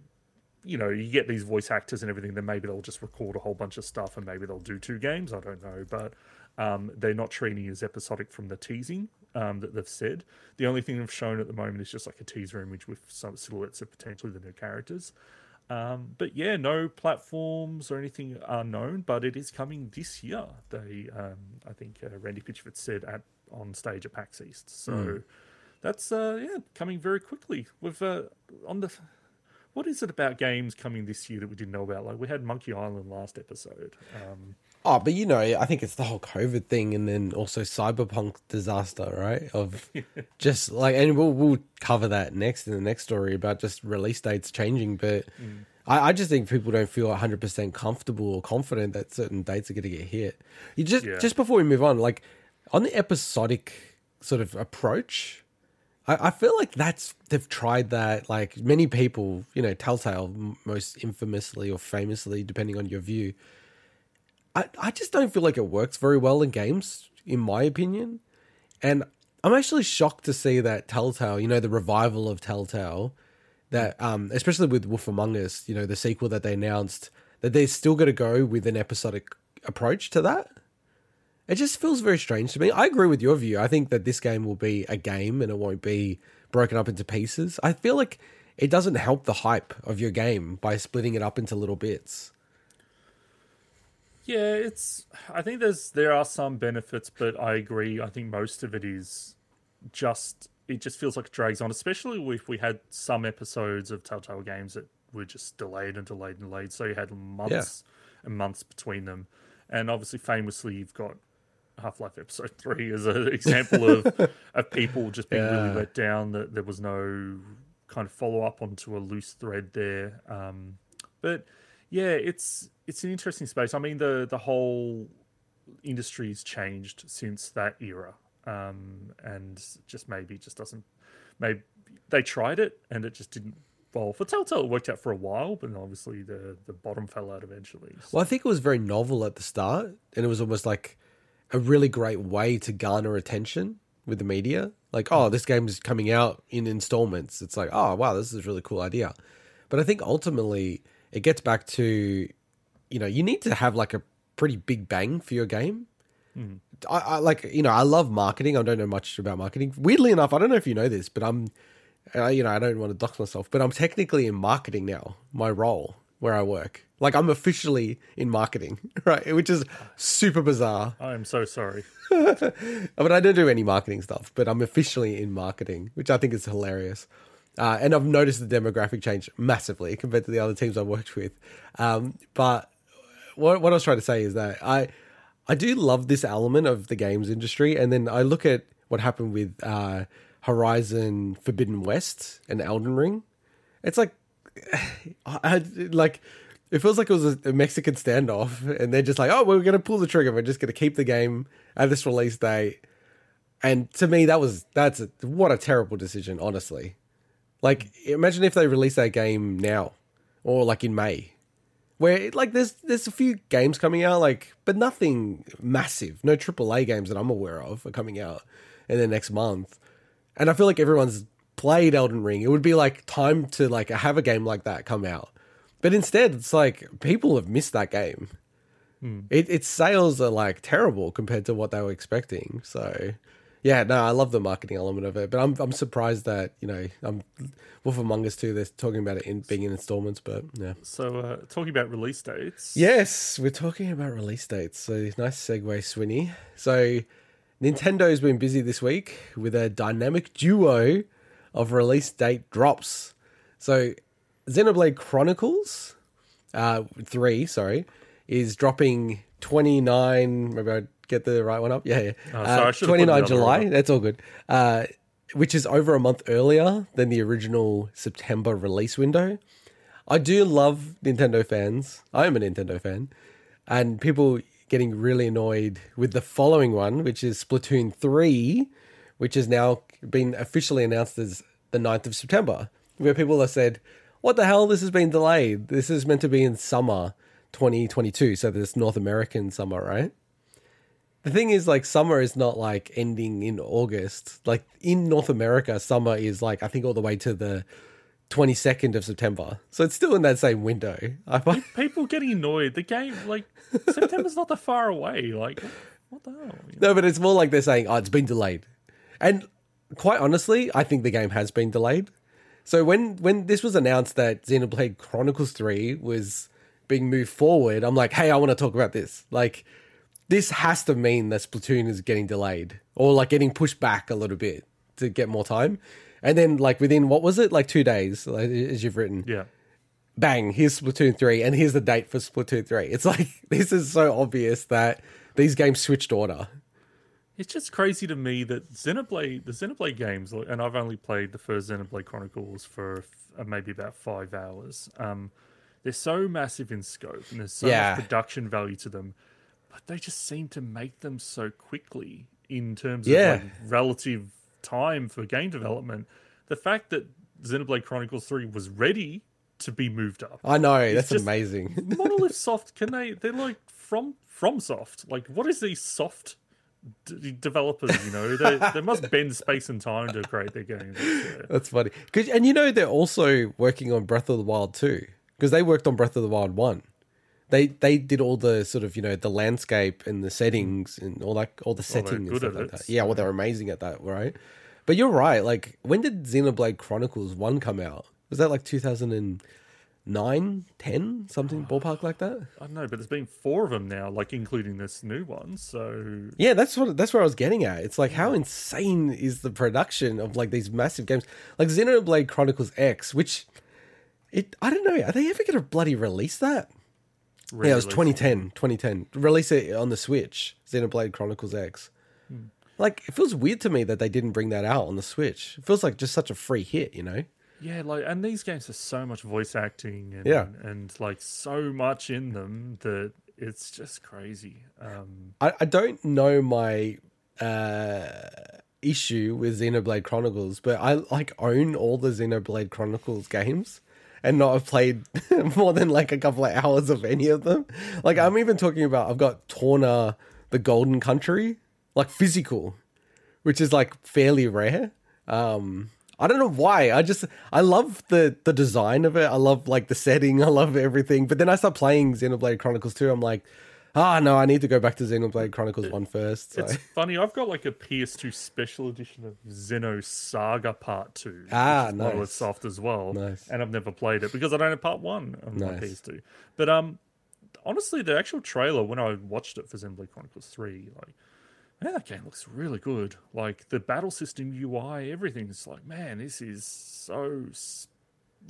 you know, you get these voice actors and everything, then maybe they'll just record a whole bunch of stuff and maybe they'll do two games. I don't know. But um, they're not treating it as episodic from the teasing um, that they've said. The only thing they've shown at the moment is just like a teaser image with some silhouettes of potentially the new characters. Um, but yeah, no platforms or anything are known, but it is coming this year. They, um, I think, uh, Randy Pitchford said at on stage at PAX East. So that's uh, yeah coming very quickly. With uh, on the what is it about games coming this year that we didn't know about? Like we had Monkey Island last episode. Um, Oh, but you know, I think it's the whole COVID thing, and then also cyberpunk disaster, right? Of just like, and we'll we'll cover that next in the next story about just release dates changing. But mm. I, I just think people don't feel hundred percent comfortable or confident that certain dates are going to get hit. You just Yeah. just before we move on, like on the episodic sort of approach, I, I feel like that's they've tried that. Like many people, you know, Telltale most infamously or famously, depending on your view. I, I just don't feel like it works very well in games, in my opinion. And I'm actually shocked to see that Telltale, you know, the revival of Telltale, that um, especially with Wolf Among Us, you know, the sequel that they announced, that they're still going to go with an episodic approach to that. It just feels very strange to me. I agree with your view. I think that this game will be a game and it won't be broken up into pieces. I feel like it doesn't help the hype of your game by splitting it up into little bits. Yeah, it's. I think there's there are some benefits, but I agree. I think most of it is just it just feels like it drags on, especially if we had some episodes of Telltale games that were just delayed and delayed and delayed. So you had months and months between them, and obviously, famously, you've got Half Life Episode Three as an example of of people just being Yeah. really let down that there was no kind of follow up onto a loose thread there. Um, but yeah, it's it's an interesting space. I mean, the the whole industry's changed since that era, um, and just maybe it just doesn't. Maybe they tried it and it just didn't. Well, for Telltale, it worked out for a while, but obviously the the bottom fell out eventually. Well, I think it was very novel at the start, and it was almost like a really great way to garner attention with the media. Like, oh, this game is coming out in installments. It's like, oh, wow, this is a really cool idea. But I think ultimately it gets back to, you know, you need to have like a pretty big bang for your game. I, I like, you know, I love marketing. I don't know much about marketing. Weirdly enough, I don't know if you know this, but I'm, uh, you know, I don't want to dox myself, but I'm technically in marketing now. My role where I work, like I'm officially in marketing, right? Which is super bizarre. I am so sorry. I mean, I don't do any marketing stuff, but I'm officially in marketing, which I think is hilarious. Uh, and I've noticed the demographic change massively compared to the other teams I've worked with. Um, but what, what I was trying to say is that I I do love this element of the games industry, and then I look at what happened with uh, Horizon Forbidden West and Elden Ring. It's like I, like it feels like it was a, a Mexican standoff, and they're just like, "Oh, we're going to pull the trigger. We're just going to keep the game at this release date." And to me, that was that's a, what a terrible decision, honestly. Like, imagine if they released that game now, or like in May, where like there's there's a few games coming out, like, but nothing massive. No AAA games that I'm aware of are coming out in the next month, and I feel like everyone's played Elden Ring. It would be like time to like have a game like that come out, but instead, it's like people have missed that game. Hmm. It, its sales are like terrible compared to what they were expecting. So, yeah, no, I love the marketing element of it, but I'm I'm surprised that you know I'm Wolf Among Us 2. They're talking about it in being in installments, but yeah. So, uh, talking about release dates. Yes, we're talking about release dates. So nice segue, Swinny. So Nintendo's been busy this week with a dynamic duo of release date drops. So Xenoblade Chronicles, uh, three, sorry, is dropping twenty nine. Maybe I get the right one up. Yeah, yeah. Oh, sorry, uh, should've put twenty the nine other July. order. That's all good. Uh, which is over a month earlier than the original September release window. I do love Nintendo fans. I am a Nintendo fan. And people getting really annoyed with the following one, which is Splatoon 3, which has now been officially announced as the 9th of September, where people have said, What the hell? This has been delayed. This is meant to be in summer 2022. So this North American summer, right? The thing is, like, summer is not like ending in August. Like, in North America, summer is like, I think, all the way to the 22nd of September. So it's still in that same window. I find, People getting annoyed. The game, like, September's not that far away. Like, what the hell? You know? No, but it's more like they're saying, "Oh, it's been delayed," and quite honestly, I think the game has been delayed. So when when this was announced that Xenoblade Chronicles Three was being moved forward, I'm like, "Hey, I want to talk about this." Like, this has to mean that Splatoon is getting delayed or like getting pushed back a little bit to get more time. And then, like within what was it, like two days, like, as you've written, Yeah. bang, here's Splatoon 3, and here's the date for Splatoon 3. It's like, this is so obvious that these games switched order. It's just crazy to me that Xenoblade, the Xenoblade games, and I've only played the first Xenoblade Chronicles for uh, maybe about five hours. Um, they're so massive in scope and there's so Yeah. much production value to them, they just seem to make them so quickly in terms Yeah. of like relative time for game development. The fact that Xenoblade Chronicles 3 was ready to be moved up. I know, that's just- amazing. Monolith Soft, can they? They're like from from Soft. Like, what is these soft d- developers? You know, they they must bend space and time to create their games. That's funny. and you know, they're also working on Breath of the Wild 2, because they worked on Breath of the Wild 1. They they did all the sort of, you know, the landscape and the settings and all that, all the oh, they're setting and stuff like that. Yeah, well, they're amazing at that, right? But you're right. Like, when did Xenoblade Chronicles 1 come out? Was that like 2009, 10, something ballpark like that? I don't know, but there's been four of them now, like including this new one. So Yeah, that's what that's where I was getting at. It's like how insane is the production of like these massive games, like Xenoblade Chronicles X, which it I don't know. Are they ever going to bloody release that? Yeah, it was re-release 2010. 2010. Release it on the Switch. Xenoblade Chronicles X. Hmm. Like it feels weird to me that they didn't bring that out on the Switch. It feels like just such a free hit, you know? Yeah, like, and these games have so much voice acting and Yeah. and like so much in them that it's just crazy. Um, I, I don't know my uh issue with Xenoblade Chronicles, but I like own all the Xenoblade Chronicles games and not have played more than like a couple of hours of any of them. Like I'm even talking about I've got Torna the Golden Country, like physical, which is like fairly rare. Um I don't know why. I just I love the the design of it. I love like the setting. I love everything. But then I start playing Xenoblade Chronicles 2. I'm like, ah, no, I need to go back to Xenoblade Chronicles 1 first. So. It's funny. I've got like a PS2 special edition of Xenosaga Part Two. Ah, which is Monolith. Soft as well. Nice. And I've never played it because I don't have Part One on my PS2. But um, honestly, the actual trailer when I watched it for Xenoblade Chronicles Three, like, man, that game looks really good. Like the battle system UI, everything's like, man, this is so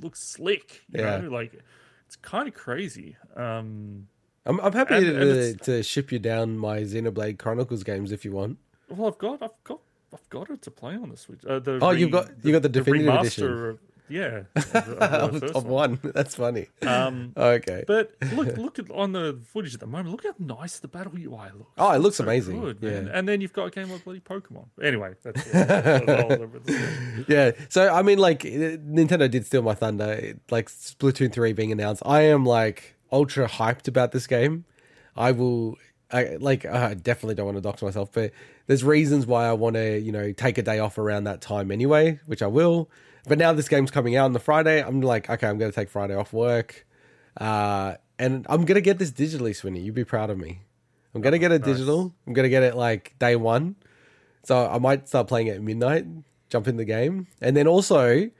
looks slick. You Yeah. know, like it's kind of crazy. Um, I'm, I'm happy And- to, and to ship you down my Xenoblade Chronicles games if you want. Well, I've got, I've got, I've got it to play on the Switch. Uh, the Oh, you've got- you got the definitive remaster edition. Of, yeah, of of Of, one. one. That's funny. Um, Okay. but look, look at on the footage at the moment. Look how nice the battle UI looks. Oh, it looks so amazing, man. yeah. And then you've got a game like bloody Pokemon. Anyway, that's, that's all over the screen. yeah. So, I mean, like, Nintendo did steal my thunder. Like, Splatoon 3 being announced. I am, like, ultra hyped about this game. I will. I like I definitely don't want to dox myself, but there's reasons why I want to, you know, take a day off around that time anyway, which I will. But now this game's coming out on the Friday, I'm like, okay, I'm gonna take Friday off work. Uh and I'm gonna get this digitally, Swinny. You'd be proud of me. I'm gonna get it digital. I'm gonna get it like day one. So I might start playing it at midnight, jump in the game. And then also,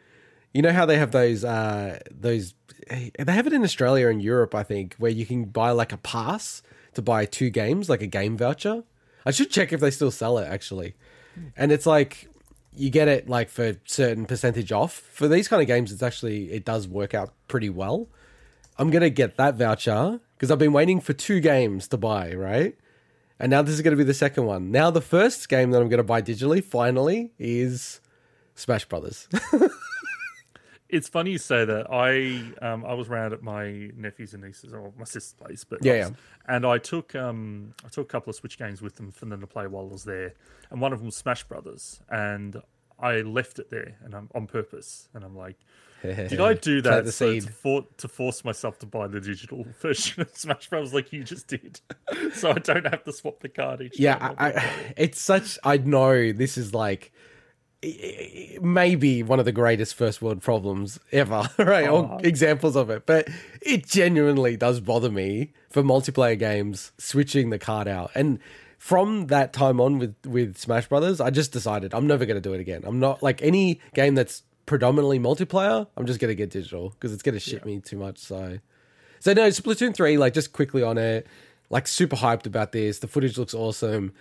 you know how they have those uh those Eh, they have it in Australia and Europe, I think, where you can buy like a pass to buy two games, like a game voucher. I should check if they still sell it actually. And it's like you get it like for certain percentage off. For these kind of games, it's actually it does work out pretty well. I'm gonna get that voucher because I've been waiting for two games to buy, right? And now this is gonna be the second one. Now the first game that I'm gonna buy digitally finally is Smash Brothers. It's funny you say that. I um I was round at my nephews and nieces or my sister's place, but Yeah, was- yeah. and I took um I took a couple of Switch games with them for them to play while I was there, and one of them was Smash Brothers, and I left it there and I'm on purpose, and I'm like, did I do that so to, for, to force myself to buy the digital version of Smash Bros. like you just did, so I don't have to swap the card each Yeah, time? I, I, it's such. I know this is like maybe one of the greatest first world problems ever, right? Or oh. examples of it, but it genuinely does bother me for multiplayer games switching the card out. And from that time on with with Smash Brothers, I just decided I'm never going to do it again. I'm not like any game that's predominantly multiplayer. I'm just going to get digital because it's going to shit me too much. So, so no, Splatoon three. Like just quickly on it, like super hyped about this. The footage looks awesome.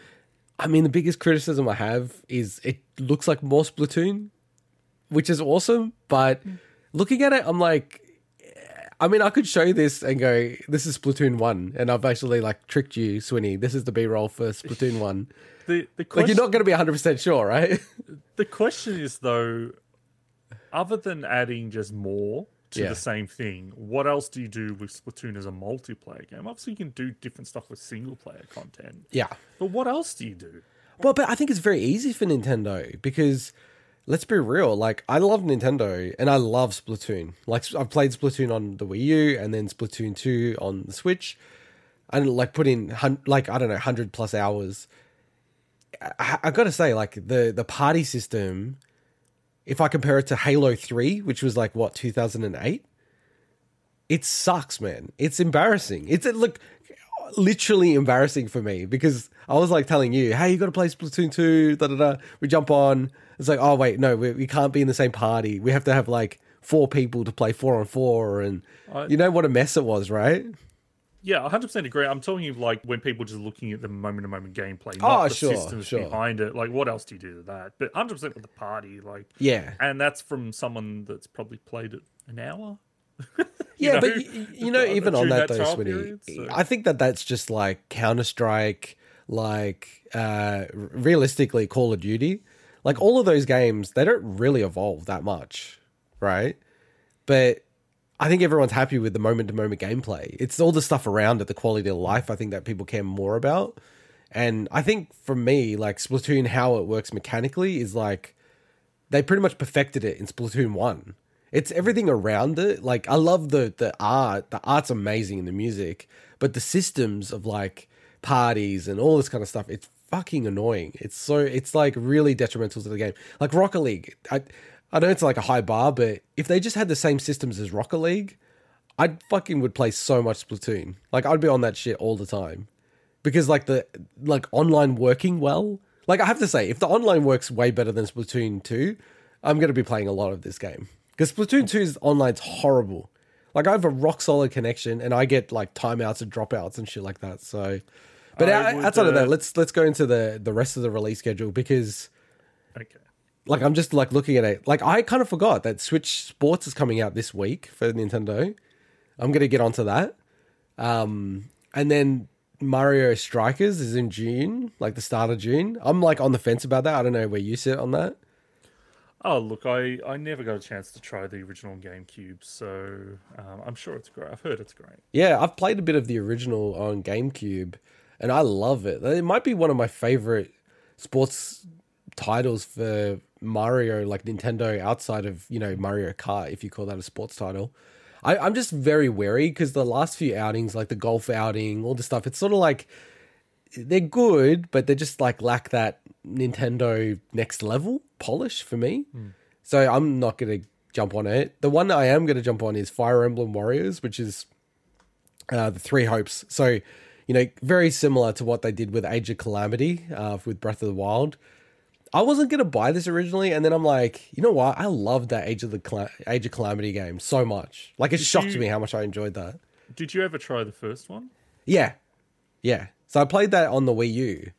I mean, the biggest criticism I have is it looks like more Splatoon, which is awesome. But mm. looking at it, I'm like, I mean, I could show you this and go, "This is Splatoon one," and I've actually like tricked you, Swinny. This is the B roll for Splatoon one. The the Like you're not going to be 100 percent sure, right? the question is though, other than adding just more to Yeah. the same thing, what else do you do with Splatoon as a multiplayer game? Obviously, you can do different stuff with single player content, yeah. but what else do you do? Well, but I think it's very easy for Nintendo because let's be real. Like, I love Nintendo and I love Splatoon. Like, I've played Splatoon on the Wii U and then Splatoon 2 on the Switch. And like put in hun- like I don't know hundred plus hours. I, I gotta say, like the the party system, if I compare it to Halo Three, which was like what two thousand and eight, it sucks, man. It's embarrassing. It's it look literally embarrassing for me because I was like telling you, hey, you got to play Splatoon 2, da da da. We jump on. It's like, oh, wait, no, we, we can't be in the same party. We have to have like four people to play four on four. And I- you know what a mess it was, right? Yeah, 100% agree. I'm telling you, like, when people just looking at the moment to moment gameplay, Oh, not the sure, systems sure. behind it. Like, what else do you do to that? But 100% with the party, like, Yeah. and that's from someone that's probably played it an hour. Yeah, know, but you, you know, even on that, that though, Swinny, period, so- I think that that's just like Counter Strike, like uh, realistically Call of Duty, like all of those games. They don't really evolve that much, right? But I think everyone's happy with the moment to moment gameplay. It's all the stuff around it, the quality of life. I think that people care more about. And I think for me, like Splatoon, how it works mechanically is like they pretty much perfected it in Splatoon one. It's everything around it. Like I love the the art. The art's amazing in the music, but the systems of like parties and all this kind of stuff, it's fucking annoying. It's so it's like really detrimental to the game. Like Rocket League, I I know it's like a high bar, but if they just had the same systems as Rocket League, I fucking would play so much Splatoon. Like I'd be on that shit all the time because like the like online working well. Like I have to say, if the online works way better than Splatoon two, I'm going to be playing a lot of this game because Splatoon 2's online's horrible. Like I have a rock solid connection, and I get like timeouts and dropouts and shit like that. So, but I out- would, outside of uh, that, let's let's go into the the rest of the release schedule because Okay. Like I'm just like looking at it. Like I kind of forgot that Switch Sports is coming out this week for Nintendo. I'm gonna get onto that. Um, and then Mario Strikers is in June, like the start of June. I'm like on the fence about that. I don't know where you sit on that. Oh, look, I, I never got a chance to try the original GameCube, so um, I'm sure it's great. I've heard it's great. Yeah, I've played a bit of the original on GameCube, and I love it. It might be one of my favorite sports titles for Mario, like Nintendo, outside of you know Mario Kart, if you call that a sports title. I, I'm just very wary because the last few outings, like the golf outing, all the stuff, it's sort of like they're good, but they just like lack that Nintendo next level polish for me. So I'm not gonna jump on it. The one I am gonna jump on is Fire Emblem Warriors, which is uh, the Three Hopes. So, you know, very similar to what they did with Age of Calamity uh, with Breath of the Wild. I wasn't gonna buy this originally, and then I'm like, you know what? I loved that Age of the Cla- Age of Calamity game so much. Like, it shocked you- me how much I enjoyed that. Did you ever try the first one? Yeah. Yeah. So I played that on the Wii U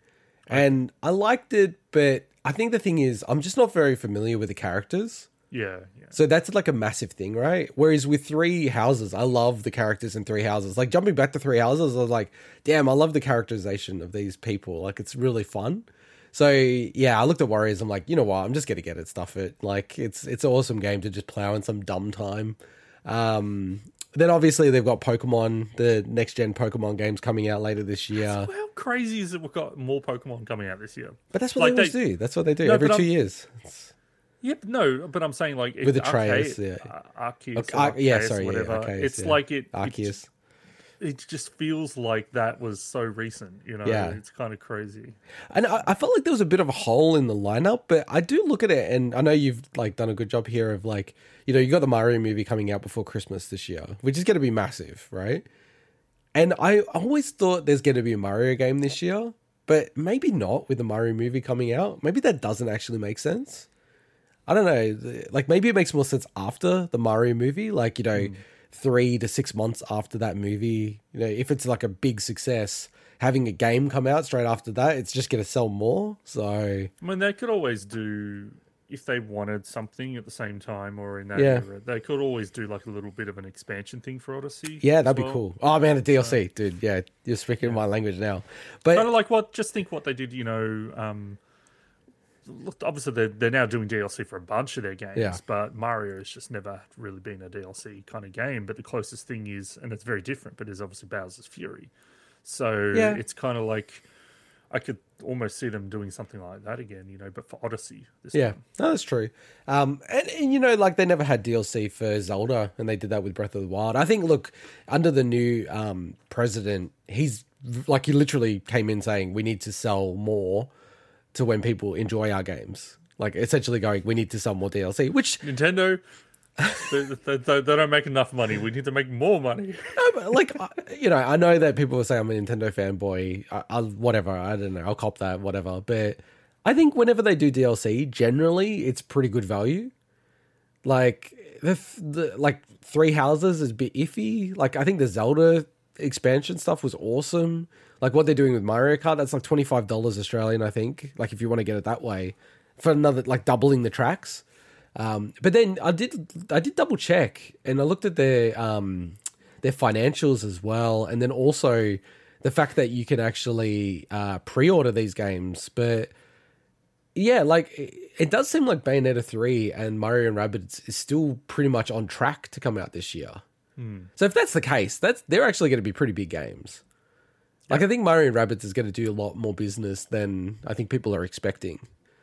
and I liked it, but I think the thing is, I'm just not very familiar with the characters. Yeah, yeah. So that's like a massive thing, right? Whereas with Three Houses, I love the characters in Three Houses. Like jumping back to Three Houses, I was like, damn, I love the characterization of these people. Like it's really fun. So yeah, I looked at Warriors. I'm like, you know what? I'm just gonna get it, stuff it. Like it's it's an awesome game to just plow in some dumb time. Um, then obviously they've got Pokemon, the next gen Pokemon games coming out later this year. How crazy is it we've got more Pokemon coming out this year? But that's what Like they always they- do. That's what they do No, every 2 I'm- years. It's- Yep, no, but I'm saying like With the Arca- yeah. uh, Arceus, yeah, sorry, yeah, whatever. Arceus, it's yeah. like it, Arceus. It just feels like that was so recent. You know, Yeah. it's kind of crazy. And I, I felt like there was a bit of a hole in the lineup, but I do look at it, and I know you've like done a good job here of like, you know, you got the Mario movie coming out before Christmas this year, which is going to be massive, right? And I always thought there's going to be a Mario game this year, but maybe not with the Mario movie coming out. Maybe that doesn't actually make sense. I don't know. Like maybe it makes more sense after the Mario movie, like you know, hmm. Three to six months after that movie. You know, if it's like a big success, having a game come out straight after that, it's just going to sell more. So I mean, they could always do if they wanted something at the same time or in that Yeah. era. They could always do like a little bit of an expansion thing for Odyssey. yeah, that'd be cool. Oh man, a DLC, dude. Yeah, you're speaking my language now. But Kind of like what? Just think what they did. You know, um, look. Obviously, they're they're now doing DLC for a bunch of their games. Yeah. But Mario has just never really been a DLC kind of game. But the closest thing is, and it's very different. But is obviously Bowser's Fury. So Yeah. it's kind of like I could almost see them doing something like that again. You know, but for Odyssey. This Yeah, no, that's true. Um, and, and you know, like they never had DLC for Zelda, and they did that with Breath of the Wild. I think, look, under the new um, president, he's like he literally came in saying we need to sell more to when people enjoy our games. Like essentially going, we need to sell more DLC, which Nintendo. they, they, they, don't make enough money. We need to make more money. No, like you know, I know that people will say I'm a Nintendo fanboy. I, I'll whatever. I don't know. I'll cop that. Whatever. But I think whenever they do DLC, generally it's pretty good value. Like the, the like Three Houses is a bit iffy. Like I think the Zelda expansion stuff was awesome. Like what they're doing with Mario Kart, that's like twenty five dollars Australian. I think. Like if you want to get it that way, for another like doubling the tracks. Um, but then I did I did double check and I looked at their um, their financials as well, and then also the fact that you can actually uh, pre-order these games. But yeah, like it, it does seem like Bayonetta three and Mario and Rabbids is still pretty much on track to come out this year. So if that's the case, that's they're actually going to be pretty big games. Like I think Mario and Rabbids is going to do a lot more business than I think people are expecting.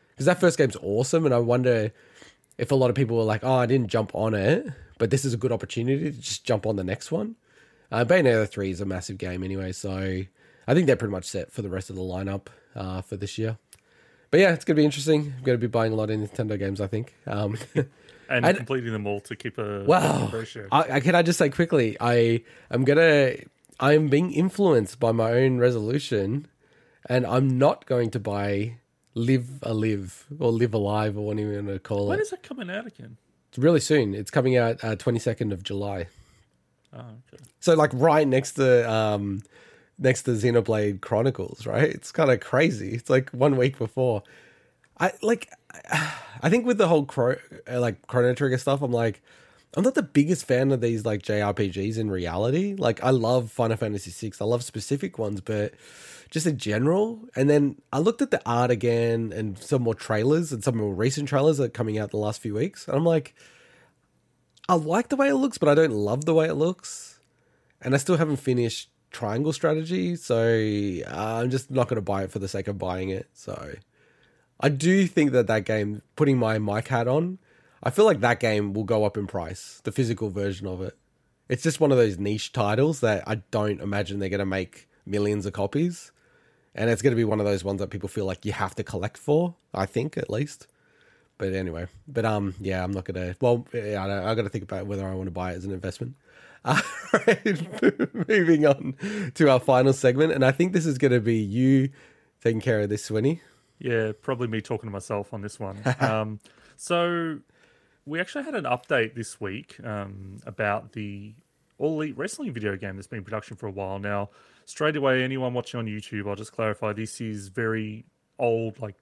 Because that first game's awesome, and I wonder if a lot of people were like, "Oh, I didn't jump on it, but this is a good opportunity to just jump on the next one." Uh, Bayonetta three is a massive game anyway, so I think they're pretty much set for the rest of the lineup uh, for this year. But yeah, it's gonna be interesting. I'm gonna be buying a lot of Nintendo games, I think. Um, And I- completing them all to keep a Wow. ratio. I, I, can I just say quickly, I am gonna, I'm being influenced by my own resolution, and I'm not going to buy Live a Live or Live Alive or whatever you want to call when it. is that coming out again? It's really soon. It's coming out uh, 22nd of July. Oh, okay. So like right next to um next to Xenoblade Chronicles, right? It's kind of crazy. It's like one week before. I like I think with the whole uh, like Chrono Trigger stuff, I'm like I'm not the biggest fan of these like JRPGs in reality. Like I love Final Fantasy VI. I love specific ones, but just in general. And then I looked at the art again and some more trailers and some more recent trailers that are coming out the last few weeks. And I'm like I like the way it looks, but I don't love the way it looks. And I still haven't finished Triangle Strategy, so uh, I'm just not going to buy it for the sake of buying it. So I do think that that game, putting my mic hat on, I feel like that game will go up in price, the physical version of it. It's just one of those niche titles that I don't imagine they're going to make millions of copies. And it's going to be one of those ones that people feel like you have to collect for, I think, at least. But anyway, but um, yeah, I'm not gonna. Well, yeah, I, I got to think about whether I want to buy it as an investment. Moving on to our final segment, and I think this is going to be you taking care of this, Swinny. Yeah, probably me talking to myself on this one. um, so we actually had an update this week um, about the All Elite Wrestling video game that's been in production for a while now. Straight away, anyone watching on YouTube, I'll just clarify this is very old, like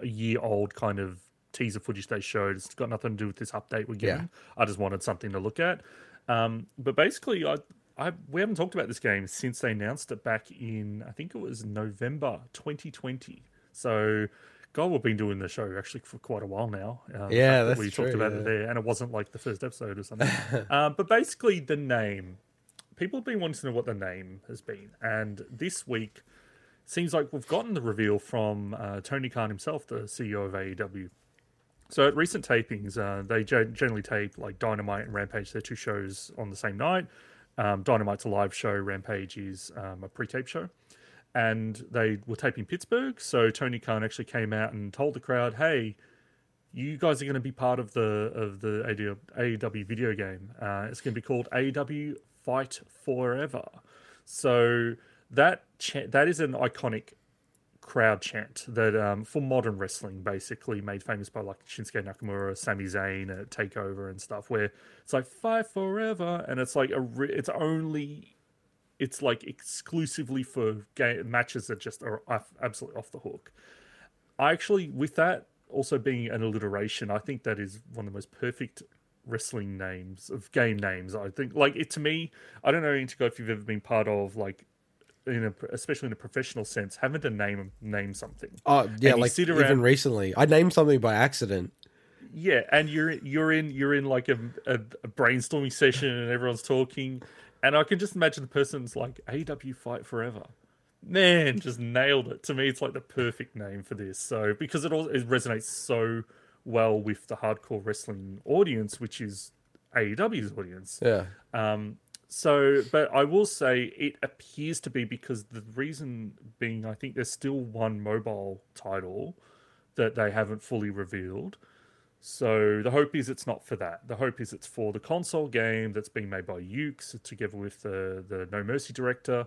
a year old kind of teaser footage they showed. It's got nothing to do with this update we're getting. Yeah. I just wanted something to look at. Um, but basically, I, I we haven't talked about this game since they announced it back in I think it was November 2020. So, God, we've been doing the show actually for quite a while now. Um, Yeah, that's we true, talked about yeah. it there, and it wasn't like the first episode or something. um, but basically, the name. People have been wanting to know what the name has been, and this week seems like we've gotten the reveal from uh, Tony Khan himself, the CEO of AEW. So at recent tapings, uh, they generally tape like Dynamite and Rampage. They're two shows on the same night. Um, Dynamite's a live show. Rampage is um, a pre-tape show, and they were taping Pittsburgh. So Tony Khan actually came out and told the crowd, "Hey, you guys are going to be part of the of the AEW, video game. Uh, it's going to be called AEW Fight Forever." So that cha- that is an iconic crowd chant that um, for modern wrestling, basically made famous by like Shinsuke Nakamura, Sami Zayn Takeover and stuff, where it's like fight forever, and it's like a re- it's only it's like exclusively for game matches that just are absolutely off the hook. I actually, with that also being an alliteration, I think that is one of the most perfect wrestling names of game names. I think, like it to me, I don't know, Indigo, if you've ever been part of like, in a, especially in a professional sense, having to name name something. Oh yeah, like sit even recently, I named something by accident. Yeah, and you're you're in you're in like a, a brainstorming session and everyone's talking, and I can just imagine the person's like AW Fight Forever. Man, just nailed it. To me, it's like the perfect name for this. So because it all it resonates so well with the hardcore wrestling audience, which is AEW's audience. Yeah, Um, so, but I will say it appears to be because the reason being, I think there's still one mobile title that they haven't fully revealed. So the hope is it's not for that. The hope is it's for the console game that's being made by Yuke's together with the the No Mercy director.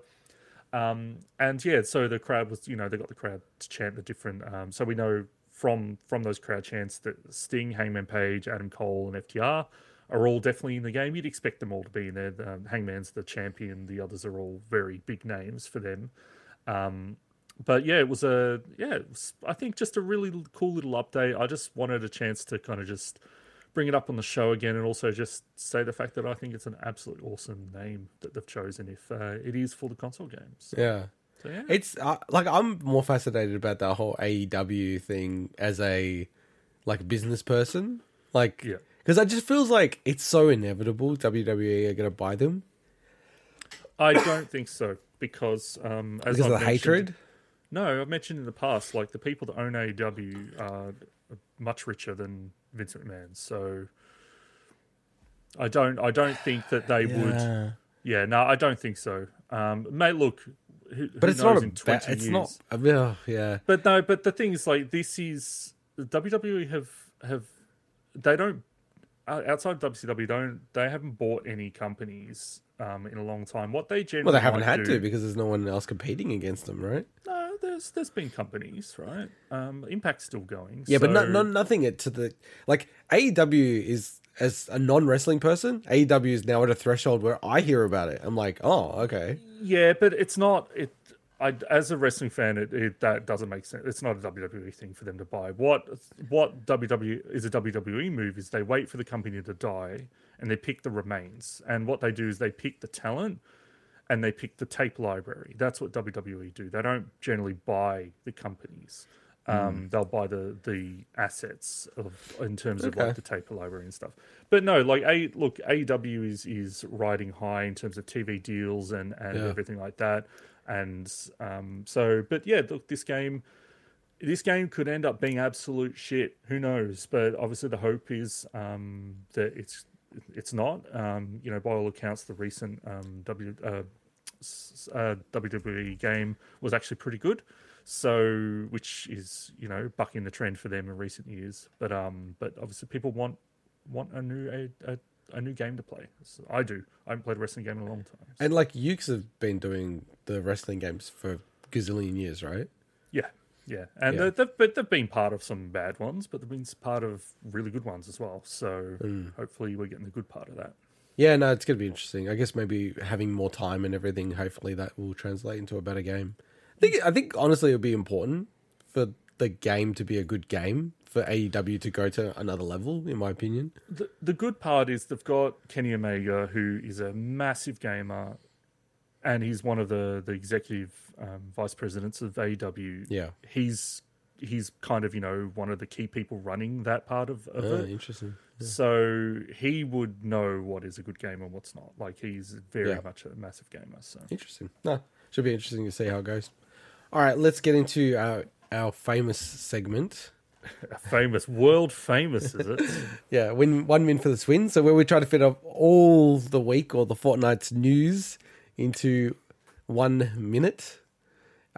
Um, and yeah, so the crowd was, you know, they got the crowd to chant the different. Um, so we know from from those crowd chants that Sting, Hangman Page, Adam Cole, and FTR are all definitely in the game. You'd expect them all to be in there. Um, Hangman's the champion. The others are all very big names for them. Um, but yeah, it was a yeah, it was, I think just a really cool little update. I just wanted a chance to kind of just bring it up on the show again, and also just say the fact that I think it's an absolutely awesome name that they've chosen if uh, it is for the console games. yeah. So yeah, It's uh, like I'm more fascinated about that whole AEW thing as a like business person, like Yeah. because it just feels like it's so inevitable WWE are going to buy them I don't think so because um, as because of the hatred. No, I've mentioned in the past, like the people that own AEW are much richer than Vince McMahon. So I don't, I don't think that they would. Yeah. Yeah, no, I don't think so. Um, mate, look, who, But who it's not in ba- twenty it's years? not. Uh, yeah, But no, but the thing is, like, this is WWE have have they don't outside of WCW don't they haven't bought any companies um, in a long time. What they generally well, they haven't had do- to because there's no one else competing against them, right? No, there's there's been companies, right? Um, Impact's still going. Yeah, but no, no, nothing to the like AEW is as a non wrestling person. AEW is now at a threshold where I hear about it. I'm like, oh, okay. Yeah, but it's not it. I, as a wrestling fan, it, it that doesn't make sense. It's not a WWE thing for them to buy. What what WWE is a WWE move is they wait for the company to die and they pick the remains. And what they do is they pick the talent and they pick the tape library. That's what WWE do. They don't generally buy the companies. Um, They'll buy the the assets of in terms of Okay. like the tape library and stuff. But no, like a look, AEW is is riding high in terms of TV deals and and Yeah. everything like that. And um, so, but yeah, look, this game this game could end up being absolute shit. Who knows? But obviously, the hope is um, that it's it's not. Um, you know, by all accounts, the recent um, W uh, uh, WWE game was actually pretty good. So, which is you know bucking the trend for them in recent years. But um, but obviously, people want want a new a, a, a new game to play. So I do. I haven't played a wrestling game in a long time. And like Yuke's have been doing the wrestling games for gazillion years, right? Yeah, yeah, and Yeah. They, they've but they've been part of some bad ones, but they've been part of really good ones as well. So Mm. hopefully we're getting the good part of that. Yeah, no, it's gonna be interesting. I guess maybe having more time and everything, hopefully that will translate into a better game. I think I think honestly it'll be important for the game to be a good game for AEW to go to another level, in my opinion. The the good part is they've got Kenny Omega, who is a massive gamer, and he's one of the the executive um, vice presidents of AEW. Yeah. he's he's kind of you know one of the key people running that part of, of Oh, it. interesting. So he would know what is a good game and what's not. Like he's very Yeah. much a massive gamer. So Interesting. No, should be interesting to see how it goes. All right, let's get into our our famous segment. famous, world famous, is it? Yeah, win one win for the Swin. So where we try to fit up all the week or the fortnight's news into one minute.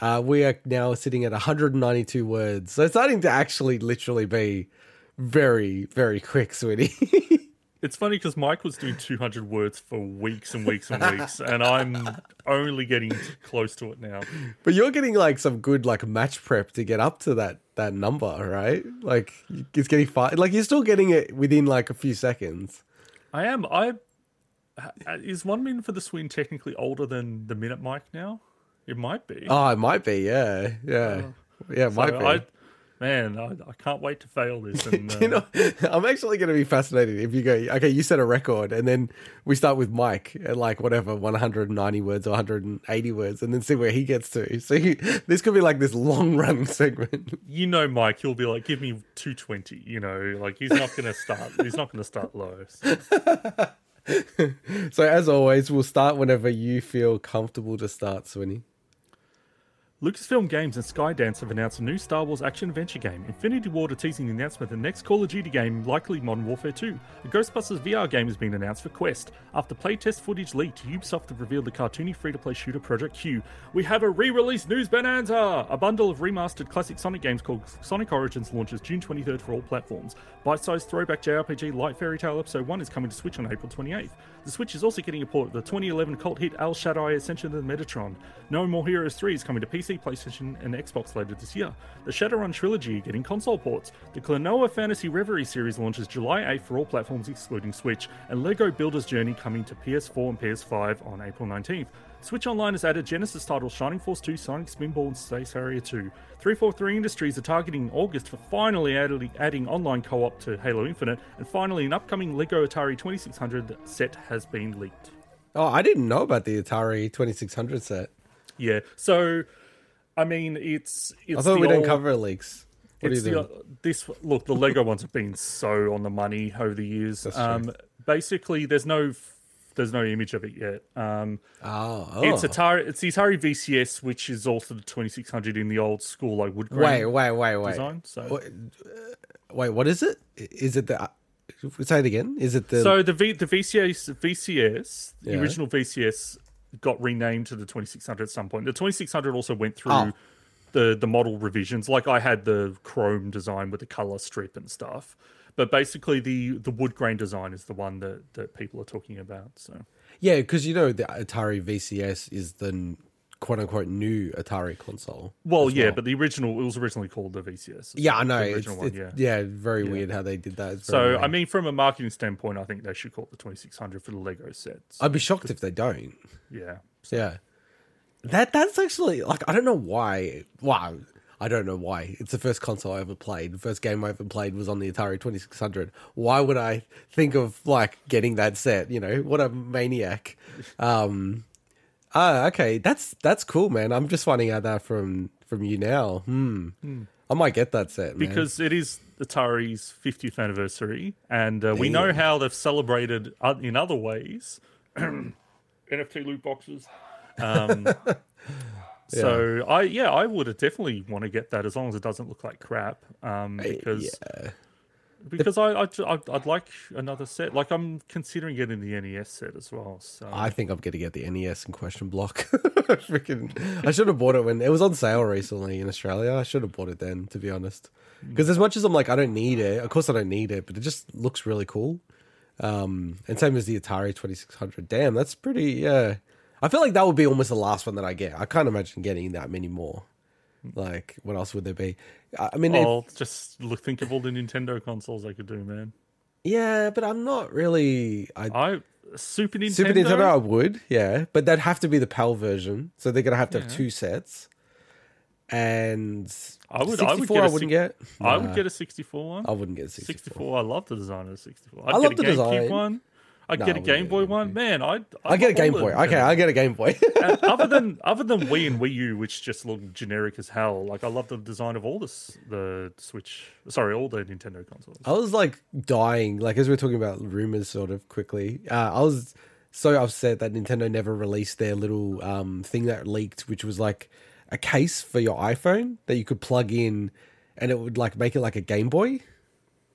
Uh, we are now sitting at 192 words. So it's starting to actually literally be very, very quick, sweetie. It's funny because Mike was doing 200 words for weeks and weeks and weeks, and I'm only getting close to it now. But you're getting like some good like match prep to get up to that that number, right? Like it's getting far. Like you're still getting it within like a few seconds. I am. I is one minute for the swing technically older than the minute Mike now? It might be. Oh, it might be. Yeah, yeah, yeah. It might be. I, man, I, I can't wait to fail this. And, uh, you know, I'm actually going to be fascinated if you go, okay, you set a record, and then we start with Mike at like whatever 190 words or 180 words, and then see where he gets to. So you, this could be like this long run segment. you know, Mike, he'll be like, "Give me 220." You know, like he's not going to start. he's not going to start low. So, So as always, we'll start whenever you feel comfortable to start, Swinny. Lucasfilm Games and Skydance have announced a new Star Wars action adventure game. Infinity Ward are teasing the announcement of the next Call of Duty game, likely Modern Warfare 2. A Ghostbusters VR game has been announced for Quest. After playtest footage leaked, Ubisoft have revealed the cartoony free-to-play shooter Project Q. We have a re-release news bonanza! A bundle of remastered classic Sonic games called Sonic Origins launches June 23rd for all platforms. Bite-sized throwback JRPG Light Fairy Tale Episode 1 is coming to Switch on April 28th. The Switch is also getting a port of the 2011 cult hit El Shaddai Ascension of the Metatron. No More Heroes 3 is coming to PC, PlayStation, and Xbox later this year. The Shadowrun trilogy are getting console ports. The Klonoa Fantasy Reverie series launches July 8th for all platforms excluding Switch, and LEGO Builder's Journey coming to PS4 and PS5 on April 19th. Switch Online has added Genesis titles Shining Force 2, Sonic Spinball, and Space Harrier 2. 343 Industries are targeting August for finally adding, adding online co op to Halo Infinite, and finally, an upcoming LEGO Atari 2600 set has been leaked. Oh, I didn't know about the Atari 2600 set. Yeah, so I mean, it's it's I thought we old- cover leaks. What it's you the, this look the Lego ones have been so on the money over the years. That's true. Um, basically, there's no there's no image of it yet. Um, Oh, oh. It's Atari. It's the Atari VCS, which is also the 2600 in the old school like wood grain Wait, wait, wait, wait. design. So, Wait, wait, what is it? Is it the? Uh, say it again. Is it the? so the v, the VCS VCS the Yeah. original VCS got renamed to the 2600 at some point. The 2600 also went through Oh. the the model revisions. Like I had the chrome design with the color strip and stuff. But basically, the the wood grain design is the one that, that people are talking about. So yeah, because you know the Atari VCS is the quote unquote new Atari console. well, yeah, but the original it was originally called the VCS. yeah, I know. The It's, original one, it's- yeah. yeah, very weird how they did that. So I mean, from a marketing standpoint, I think they should call it the 2600 for the Lego sets. I'd be shocked if they don't. yeah. Yeah, that that's actually like I don't know why. Wow, I don't know why. It's the first console I ever played. The first game I ever played was on the Atari Twenty Six Hundred. Why would I think of like getting that set? You know, what a maniac. Um, ah, okay, that's that's cool, man. I'm just finding out that from from you now. Hmm. I might get that set man. because it is Atari's 50th anniversary, and uh, we know how they've celebrated in other ways. NFT loot boxes. Um, So I yeah I would definitely want to get that as long as it doesn't look like crap um, because yeah. Because I, I I'd, I'd like another set like I'm considering getting the NES set as well so I think I'm gonna get the NES in question block. Freaking, I should have bought it when it was on sale recently in Australia. I should have bought it then, to be honest. Because as much as I'm like, I don't need it. Of course, I don't need it, but it just looks really cool. Um, and same as the Atari 2600. Damn, that's pretty. Yeah, I feel like that would be almost the last one that I get. I can't imagine getting that many more. Like, what else would there be? I mean, if- Oh, just look think of all the Nintendo consoles I could do man yeah, but I'm not really. I I Super Nintendo Super Nintendo, I would, yeah, but that'd have to be the PAL version, so they're gonna have to have two sets. And I would- 64, I would get I wouldn't get. I would get a 64 one I wouldn't get a 64. 64 I love the design of the 64 I'd I get love a the GameCube design. one No, get a Game Boy one man I'd, I get a Game Boy. Okay, Okay, I get a Game Boy. Other than other than Wii and Wii U, which just look generic as hell, like I love the design of all this the Switch. Sorry, all the Nintendo consoles. I was like dying, like as we are talking about rumors, sort of quickly. Uh, I was so upset that Nintendo never released their little um, thing that leaked, which was like a case for your iPhone that you could plug in, and it would like make it like a Game Boy.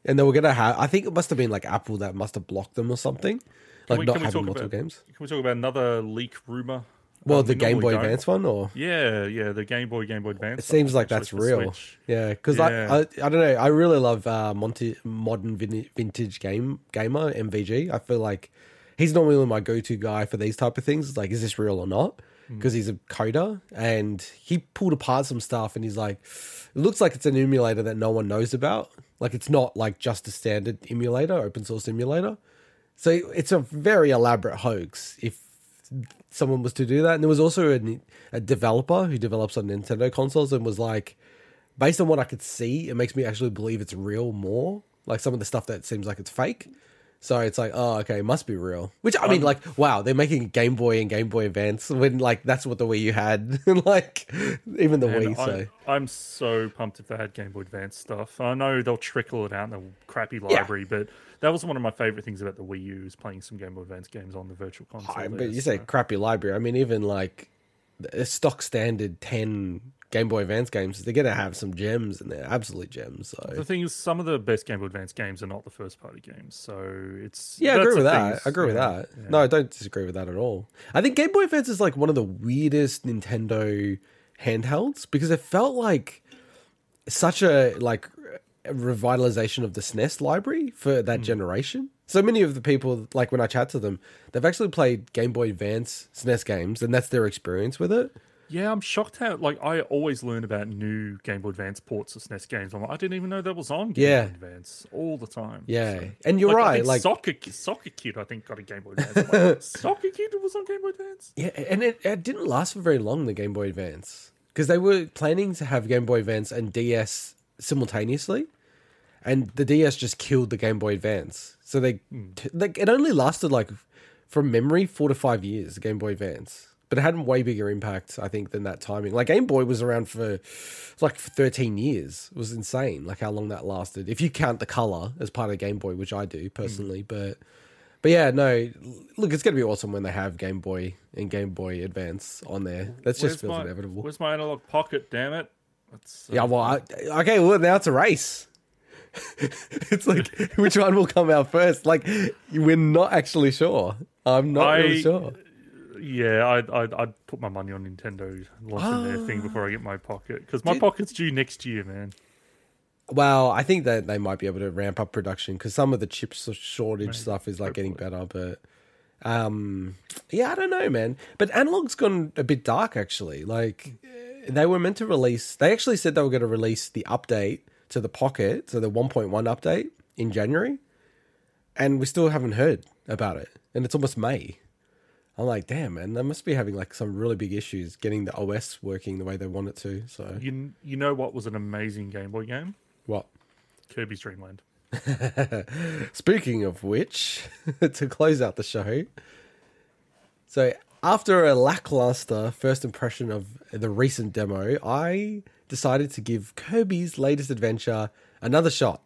And they were gonna have. I think it must have been like Apple that must have blocked them or something, like we- not having multiple about- games. Can we talk about another leak rumor? Well, Um, the Game Boy don't. Advance one, or Yeah, yeah, the Game Boy, Game Boy Advance. it seems like that's real. Switch. Yeah, because Yeah. I, I I don't know. I really love uh, Monty modern vin- vintage game gamer MVG. I feel like he's normally my go to guy for these type of things. It's like, is this real or not? Hmm. Because he's a coder and he pulled apart some stuff and he's like, it looks like it's an emulator that no one knows about. Like it's not like just a standard emulator, open source emulator. So it's a very elaborate hoax if someone was to do that. And there was also a, a developer who develops on Nintendo consoles and was like, based on what I could see, it makes me actually believe it's real more. Like some of the stuff that seems like it's fake. So it's like, oh, okay, it must be real. Which I mean, Um, like, wow, they're making Game Boy and Game Boy Advance when like that's what the Wii U had, like even the Wii. So I, I'm so pumped if they had Game Boy Advance stuff. I know they'll trickle it out in the crappy library, but that was one of my favorite things about the Wii U is playing some Game Boy Advance games on the Virtual Console. I, there, but you say crappy library. I mean, even like a stock standard ten Game Boy Advance games, they're gonna have some gems in there, absolute gems. So The thing is, some of the best Game Boy Advance games are not the first party games, so it's yeah, I agree with that. I agree with that. yeah. No, I don't disagree with that at all. I think Game Boy Advance is like one of the weirdest Nintendo handhelds because it felt like such a like revitalization of the SNES library for that Hmm. generation. So many of the people, like when I chat to them, they've actually played Game Boy Advance SNES games, and that's their experience with it. Yeah, I'm shocked how like I always learn about new Game Boy Advance ports of SNES games. I'm like, I didn't even know that was on Game Yeah. Boy Advance all the time. Yeah, So- and you're Like, right. Like, soccer, soccer kid, I think got a Game Boy Advance. Like, soccer kid was on Game Boy Advance. yeah, and it, it didn't last for very long. The Game Boy Advance because they were planning to have Game Boy Advance and DS simultaneously, and the DS just killed the Game Boy Advance. So they, hmm. t- like, it only lasted like, from memory, four to five years. The Game Boy Advance. But it had a way bigger impact, I think, than that timing. Like Game Boy was around for like for 13 years. It was insane, like how long that lasted. If you count the color as part of Game Boy, which I do personally, but but yeah, no. Look, it's gonna be awesome when they have Game Boy and Game Boy Advance on there. That just Where's feels my, inevitable. Where's my Analogue Pocket? Damn it! That's, uh, Yeah, well, I, okay, well now it's a race. it's like which one will come out first? Like we're not actually sure. I'm not really sure. Yeah, I'd, I'd I'd put my money on Nintendo launching their thing before I get my pocket because my Dude. pocket's due next year, man. Well, I think that they might be able to ramp up production because some of the chip s- shortage stuff is like getting better. But um, yeah, I don't know, man. But Analogue's gone a bit dark actually. Like they were meant to release. They actually said they were going to release the update to the Pocket, so the 1.1 update in January, and we still haven't heard about it. And it's almost May. I'm like, damn, man, they must be having like some really big issues getting the OS working the way they want it to. So You you know what was an amazing Game Boy game? what? Kirby's Dream Land. Speaking of which, to close out the show, so after a lackluster first impression of the recent demo, I decided to give Kirby's latest adventure another shot.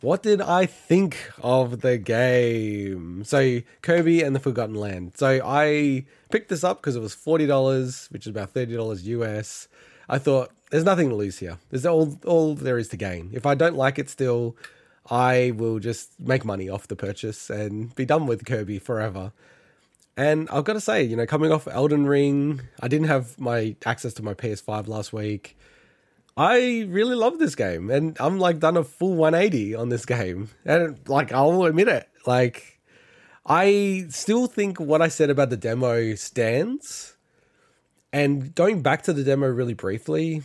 What did I think of the game? So, Kirby and the Forgotten Land. So, I picked this up because it was $40, which is about $30 US. I thought, there's nothing to lose here. There's all, all there is to gain. If I don't like it still, I will just make money off the purchase and be done with Kirby forever. And I've got to say, you know, coming off Elden Ring, I didn't have my access to my PS5 last week. I really love this game, and I'm like done a full 180 on this game, and like I'll admit it, like I still think what I said about the demo stands. And going back to the demo really briefly,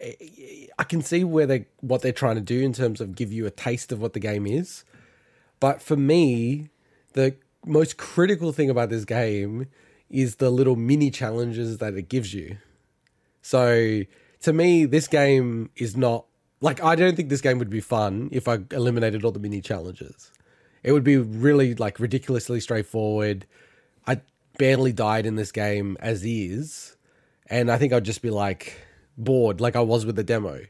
eh, I can see where they what they're trying to do in terms of give you a taste of what the game is. But for me, the most critical thing about this game is the little mini challenges that it gives you. So to me, this game is not like I don't think this game would be fun if I eliminated all the mini challenges. It would be really like ridiculously straightforward. I barely died in this game as is, and I think I'd just be like bored, like I was with the demo.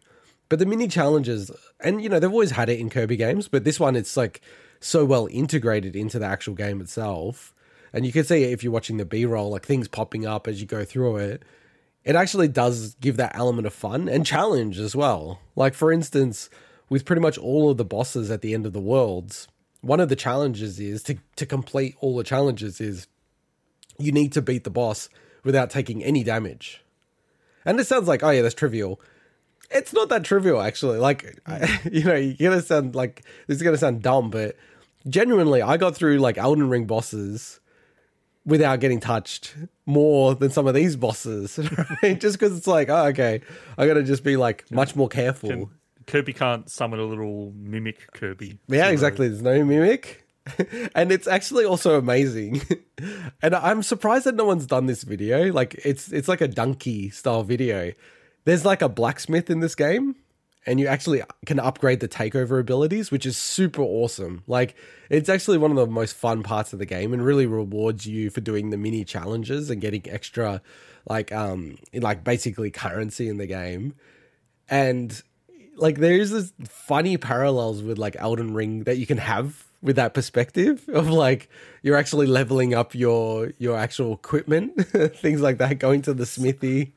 But the mini challenges, and you know, they've always had it in Kirby games, but this one it's like so well integrated into the actual game itself. And you can see if you're watching the B roll, like things popping up as you go through it. It actually does give that element of fun and challenge as well. Like, for instance, with pretty much all of the bosses at the end of the worlds, one of the challenges is to, to complete all the challenges is you need to beat the boss without taking any damage. And it sounds like, oh yeah, that's trivial. It's not that trivial, actually. Like, I, you know, you're gonna sound like this is gonna sound dumb, but genuinely, I got through like Elden Ring bosses without getting touched more than some of these bosses, right? Just because it's like, oh, okay, I gotta just be like much more careful. Can- Kirby can't summon a little mimic Kirby. Yeah, So- exactly. There's no mimic. and it's actually also amazing. and I'm surprised that no one's done this video. Like it's it's like a donkey style video. There's like a blacksmith in this game and you actually can upgrade the takeover abilities, which is super awesome. Like it's actually one of the most fun parts of the game and really rewards you for doing the mini challenges and getting extra like um like basically currency in the game. And like there's this funny parallels with like Elden Ring that you can have with that perspective of like you're actually leveling up your your actual equipment, things like that, going to the smithy.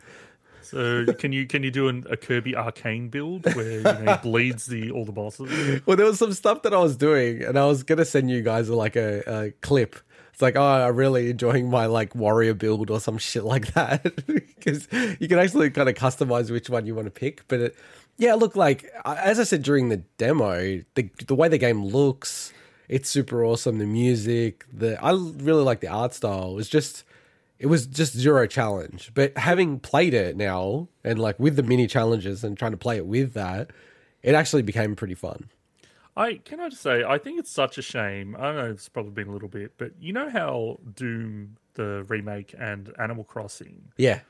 So can you can you do an, a Kirby arcane build where you know, he bleeds the all the bosses? Well, there was some stuff that I was doing, and I was gonna send you guys like a, a clip. It's like, oh, I'm really enjoying my like warrior build or some shit like that because you can actually kind of customize which one you want to pick. But it, yeah, look, like as I said during the demo, the the way the game looks, it's super awesome. The music, the I really like the art style. It's just it was just zero challenge. But having played it now and like with the mini challenges and trying to play it with that, it actually became pretty fun. I can I just say I think it's such a shame. I don't know it's probably been a little bit, but you know how Doom the remake and Animal Crossing, Yeah,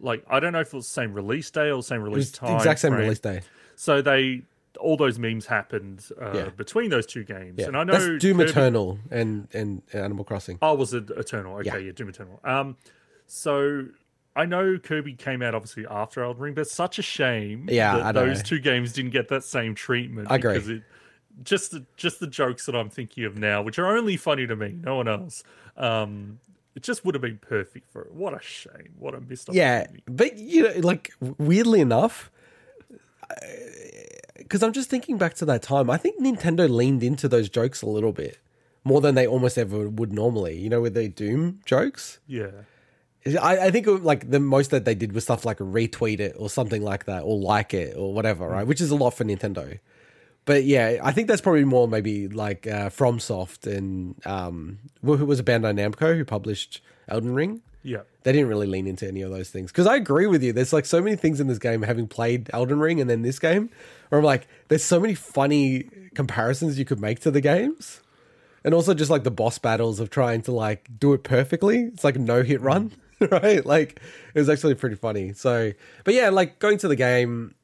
like I don't know if it was the same release day or the same release time. exact same frame. release day. So they all those memes happened uh, Yeah. between those two games, Yeah, and I know that's Doom Kirby- Eternal and and Animal Crossing. Oh, was it Eternal? Okay, Yeah. yeah, Doom Eternal. Um, so I know Kirby came out obviously after Elden Ring, but it's such a shame Yeah, that I know. those two games didn't get that same treatment. I agree. Because it, just the just the jokes that I'm thinking of now, which are only funny to me, no one else. Um, it just would have been perfect for it. What a shame! What a missed opportunity. Yeah, but you know, like weirdly enough, because I'm just thinking back to that time, I think Nintendo leaned into those jokes a little bit more than they almost ever would normally. You know, with the Doom jokes. yeah. I, I think like the most that they did was stuff like retweet it or something like that, or like it or whatever, right? Which is a lot for Nintendo. But yeah, I think that's probably more maybe like uh, FromSoft and um, who who was a Bandai Namco who published Elden Ring. Yeah. They didn't really lean into any of those things because I agree with you. There's like so many things in this game, having played Elden Ring and then this game, where I'm like, there's so many funny comparisons you could make to the games, and also just like the boss battles of trying to like do it perfectly. It's like no hit run, right? Like it was actually pretty funny. So, but yeah, like going to the game,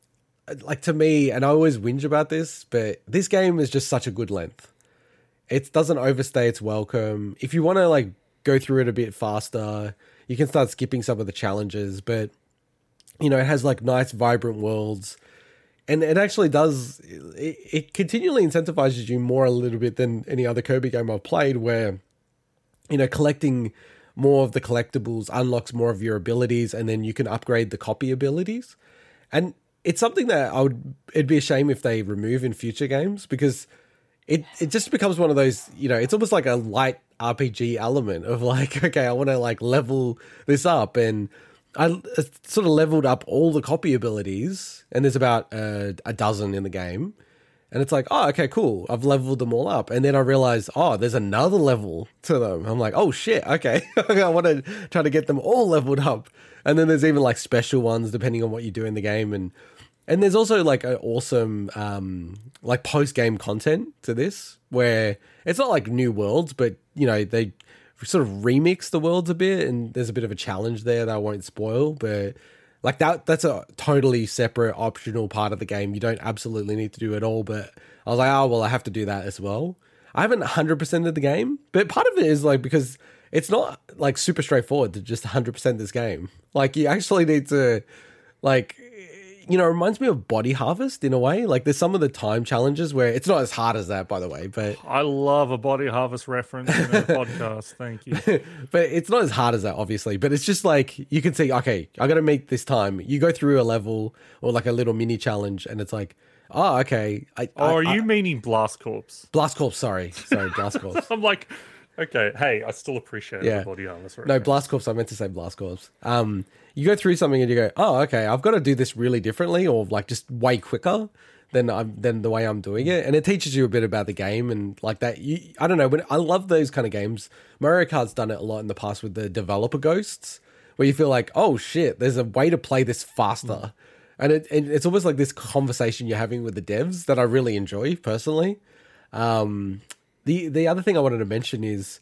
like to me, and I always whinge about this, but this game is just such a good length. It doesn't overstay its welcome. If you want to like go through it a bit faster, you can start skipping some of the challenges, but you know, it has like nice vibrant worlds. And it actually does it, it continually incentivizes you more a little bit than any other Kirby game I've played where you know, collecting more of the collectibles unlocks more of your abilities and then you can upgrade the copy abilities. And it's something that I would it'd be a shame if they remove in future games because it it just becomes one of those, you know, it's almost like a light RPG element of like, okay, I want to like level this up and I sort of leveled up all the copy abilities and there's about uh, a dozen in the game. And it's like, oh, okay, cool. I've leveled them all up. And then I realize, oh, there's another level to them. I'm like, oh, shit, okay. I want to try to get them all leveled up. And then there's even like special ones depending on what you do in the game. And and there's also like an awesome um like post game content to this where it's not like new worlds, but you know, they sort of remix the worlds a bit and there's a bit of a challenge there that I won't spoil, but like that that's a totally separate optional part of the game. You don't absolutely need to do it all, but I was like, oh well I have to do that as well. I haven't 100% of the game, but part of it is like because it's not like super straightforward to just 100% this game. Like you actually need to like you know, it reminds me of Body Harvest in a way. Like there's some of the time challenges where it's not as hard as that, by the way, but I love a body harvest reference in a podcast. Thank you. but it's not as hard as that, obviously. But it's just like you can see, okay, I got to make this time. You go through a level or like a little mini challenge, and it's like, oh, okay. I, Oh, I- are I- you meaning Blast Corps? Blast Corps? Sorry, sorry, Blast Corps. I'm like, Okay, hey, I still appreciate Yeah. everybody else. No, Blast Corps. I meant to say Blast Corps. Um, you go through something and you go, oh, okay, I've got to do this really differently, or like just way quicker than I'm than the way I'm doing it, and it teaches you a bit about the game and like that. You, I don't know, I love those kind of games. Mario Kart's done it a lot in the past with the developer ghosts, where you feel like, oh shit, there's a way to play this faster, and it and it's almost like this conversation you're having with the devs that I really enjoy personally. Um, the the other thing I wanted to mention is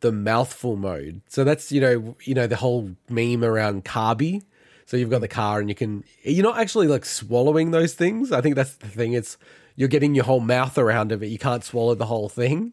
the mouthful mode. So that's you know you know the whole meme around carby. So you've got the car and you can you're not actually like swallowing those things. I think that's the thing. It's you're getting your whole mouth around it, but you can't swallow the whole thing.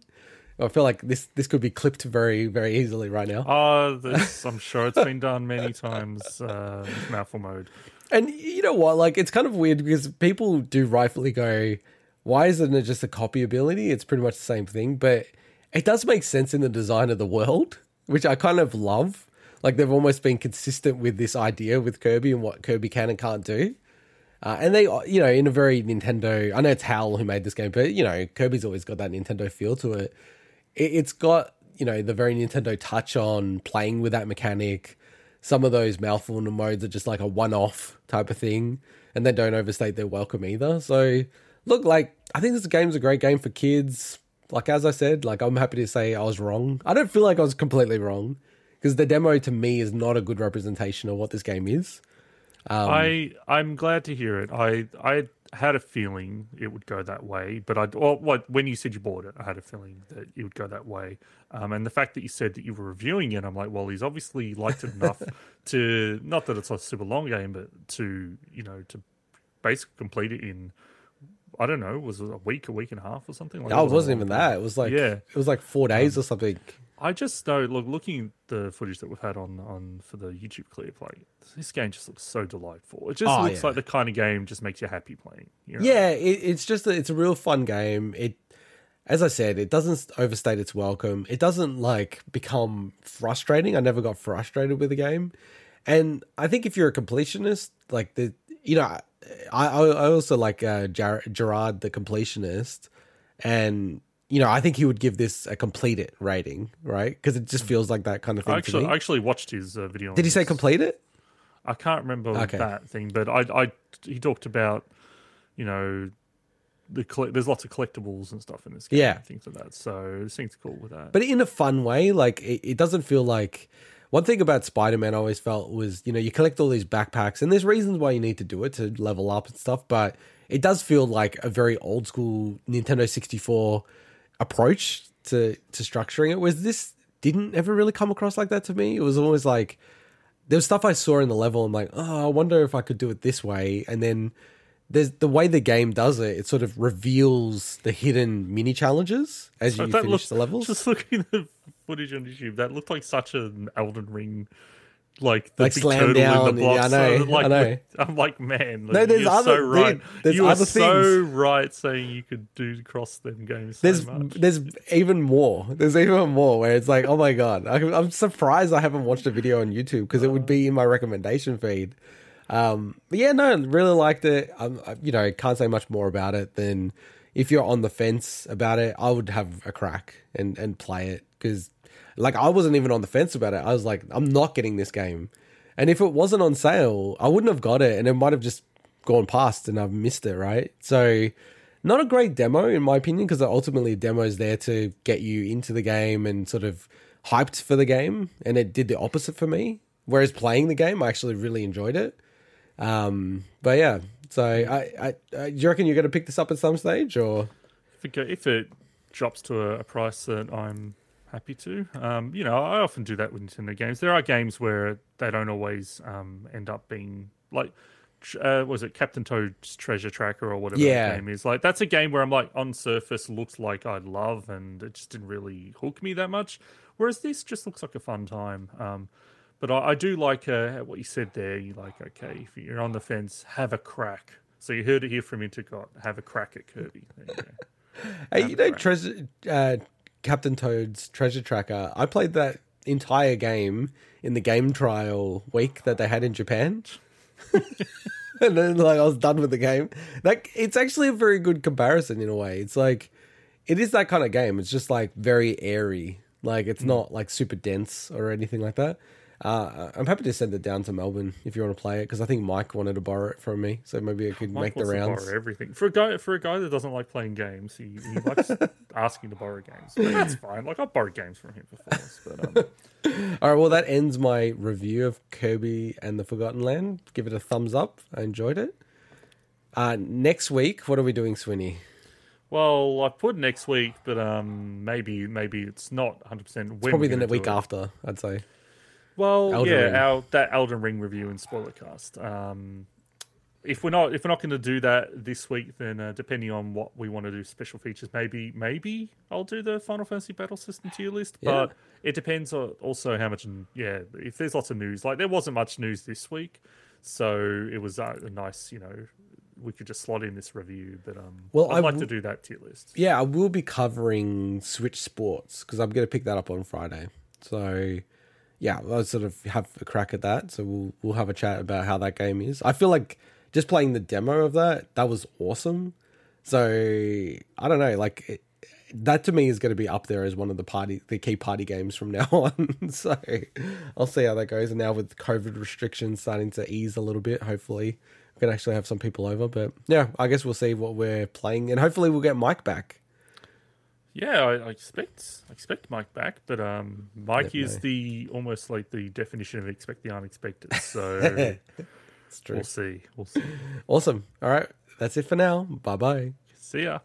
I feel like this this could be clipped very very easily right now. Uh, this, I'm sure it's been done many times. Uh, mouthful mode. And you know what? Like, it's kind of weird because people do rightfully go, why isn't it just a copy ability? It's pretty much the same thing, but it does make sense in the design of the world, which I kind of love. Like, they've almost been consistent with this idea with Kirby and what Kirby can and can't do. Uh, and they, you know, in a very Nintendo, I know it's Hal who made this game, but, you know, Kirby's always got that Nintendo feel to it. it it's got, you know, the very Nintendo touch on playing with that mechanic some of those mouthful modes are just like a one-off type of thing and they don't overstate their welcome either so look like i think this game's a great game for kids like as i said like i'm happy to say i was wrong i don't feel like i was completely wrong because the demo to me is not a good representation of what this game is Um, I I'm glad to hear it. I I had a feeling it would go that way, but I well, what when you said you bought it, I had a feeling that it would go that way. Um, and the fact that you said that you were reviewing it, I'm like, well, he's obviously liked it enough to not that it's a super long game, but to you know to basically complete it in. I don't know. Was it a week, a week and a half, or something? Like oh, it wasn't even that it was like Yeah. it was like four um, days or something I just know, look, looking at the footage that we've had on on for the YouTube clip, like this game just looks so delightful. It just Oh, looks yeah. like the kind of game just makes you happy playing. You know? Yeah, it, it's just a, it's a real fun game. It, as I said, it doesn't overstate its welcome. It doesn't like become frustrating. I never got frustrated with the game, and I think if you're a completionist, like the you know, I I, also like uh, Jar- Jirard the completionist, and you know I think he would give this a complete it rating, right? Because it just feels like that kind of thing I to actually me. I actually watched his uh, video. on Did he say this. complete it? I can't remember Okay. that thing, but I I he talked about you know the there's lots of collectibles and stuff in this game, Yeah. and things like that. So it seems cool with that. but in a fun way. Like it, it doesn't feel like one thing about Spider Man I always felt was you know you collect all these backpacks and there's reasons why you need to do it to level up and stuff, but it does feel like a very old school Nintendo 64 approach to to structuring it. Was this didn't ever really come across like that to me. It was always like there was stuff I saw in the level. I'm like, oh, I wonder if I could do it this way, and then. There's the way the game does it. It sort of reveals the hidden mini challenges as you finish looks- the levels. Just looking at the footage on YouTube, that looked like such an Elden Ring, like the Like big slam turtle down, in the yeah, I know. So, like, I know. I'm like, man, No, there's you're other- so right. dude, there's you are so right saying you could do cross them games so there's much. there's even more. There's even more where it's like, oh my god, I, I'm surprised I haven't watched a video on YouTube because it would be in my recommendation feed. Um, but yeah, no, really liked it. Um, I- you know, can't say much more about it than if you're on the fence about it, I would have a crack and and play it because, like, I wasn't even on the fence about it. I was like, I'm not getting this game, and if it wasn't on sale, I wouldn't have got it, and it might have just gone past and I've missed it. Right, so not a great demo in my opinion because ultimately a demo is there to get you into the game and sort of hyped for the game and it did the opposite for me whereas playing the game i actually really enjoyed it um but yeah so i i, I do you reckon you're going to pick this up at some stage or if, it if it drops to a, a price that I'm happy to, um, you know, I often do that with Nintendo games. There are games where they don't always um, end up being like. Uh, was it Captain Toad's Treasure Tracker or whatever Yeah. the game is? Like that's a game where I'm like on surface looks like I'd love, and it just didn't really hook me that much. Whereas this just looks like a fun time. Um, but I, I do like uh, what you said there. You like okay, if you're on the fence, have a crack. So you heard it here from Intercot. Have a crack at Kirby. There you go. hey you know treasure uh captain toad's treasure tracker i played that entire game in the game trial week that they had in japan and then like I was done with the game. Like it's actually a very good comparison in a way. It's like it is that kind of game. It's just like very airy. Like it's mm. not like super dense or anything like that. Uh, I'm happy to send it down to Melbourne if you want to play it because I think Mike wanted to borrow it from me, so maybe I could Mike make the rounds. borrow everything for a guy for a guy that doesn't like playing games. He, he likes asking to borrow games. But that's fine. Like I've borrowed games from him before, but um, All right, well that ends my review of Kirby and the Forgotten Land. Give it a thumbs up. I enjoyed it. Uh, next week, what are we doing, Swinny? well, I put next week, but um, maybe maybe it's not 100. percent Probably the week after, I'd say. Well, Elden yeah, Ring. our that Elden Ring review and spoiler cast. Um, if we're not if we're not going to do that this week, then uh, depending on what we want to do, special features, maybe maybe I'll do the Final Fantasy Battle System tier list. Yeah. But it depends on also how much. Yeah, if there's lots of news, like there wasn't much news this week, so it was uh, a nice, you know, we could just slot in this review. But um, Well, I'd I like w- to do that tier list. Yeah, I will be covering Switch Sports because I'm going to pick that up on Friday. So, yeah, I'll sort of have a crack at that. So we'll we'll have a chat about how that game is. I feel like just playing the demo of that that was awesome. So I don't know, like it, that to me is going to be up there as one of the party the key party games from now on. so I'll see how that goes. And now with COVID restrictions starting to ease a little bit, hopefully we can actually have some people over. But yeah, I guess we'll see what we're playing, and hopefully we'll get Mike back. Yeah, I, I expect I expect Mike back, but um, Mike is the almost like the definition of expect the unexpected. So It's true. we'll see. We'll see. Awesome. All right, that's it for now. Bye bye. See ya.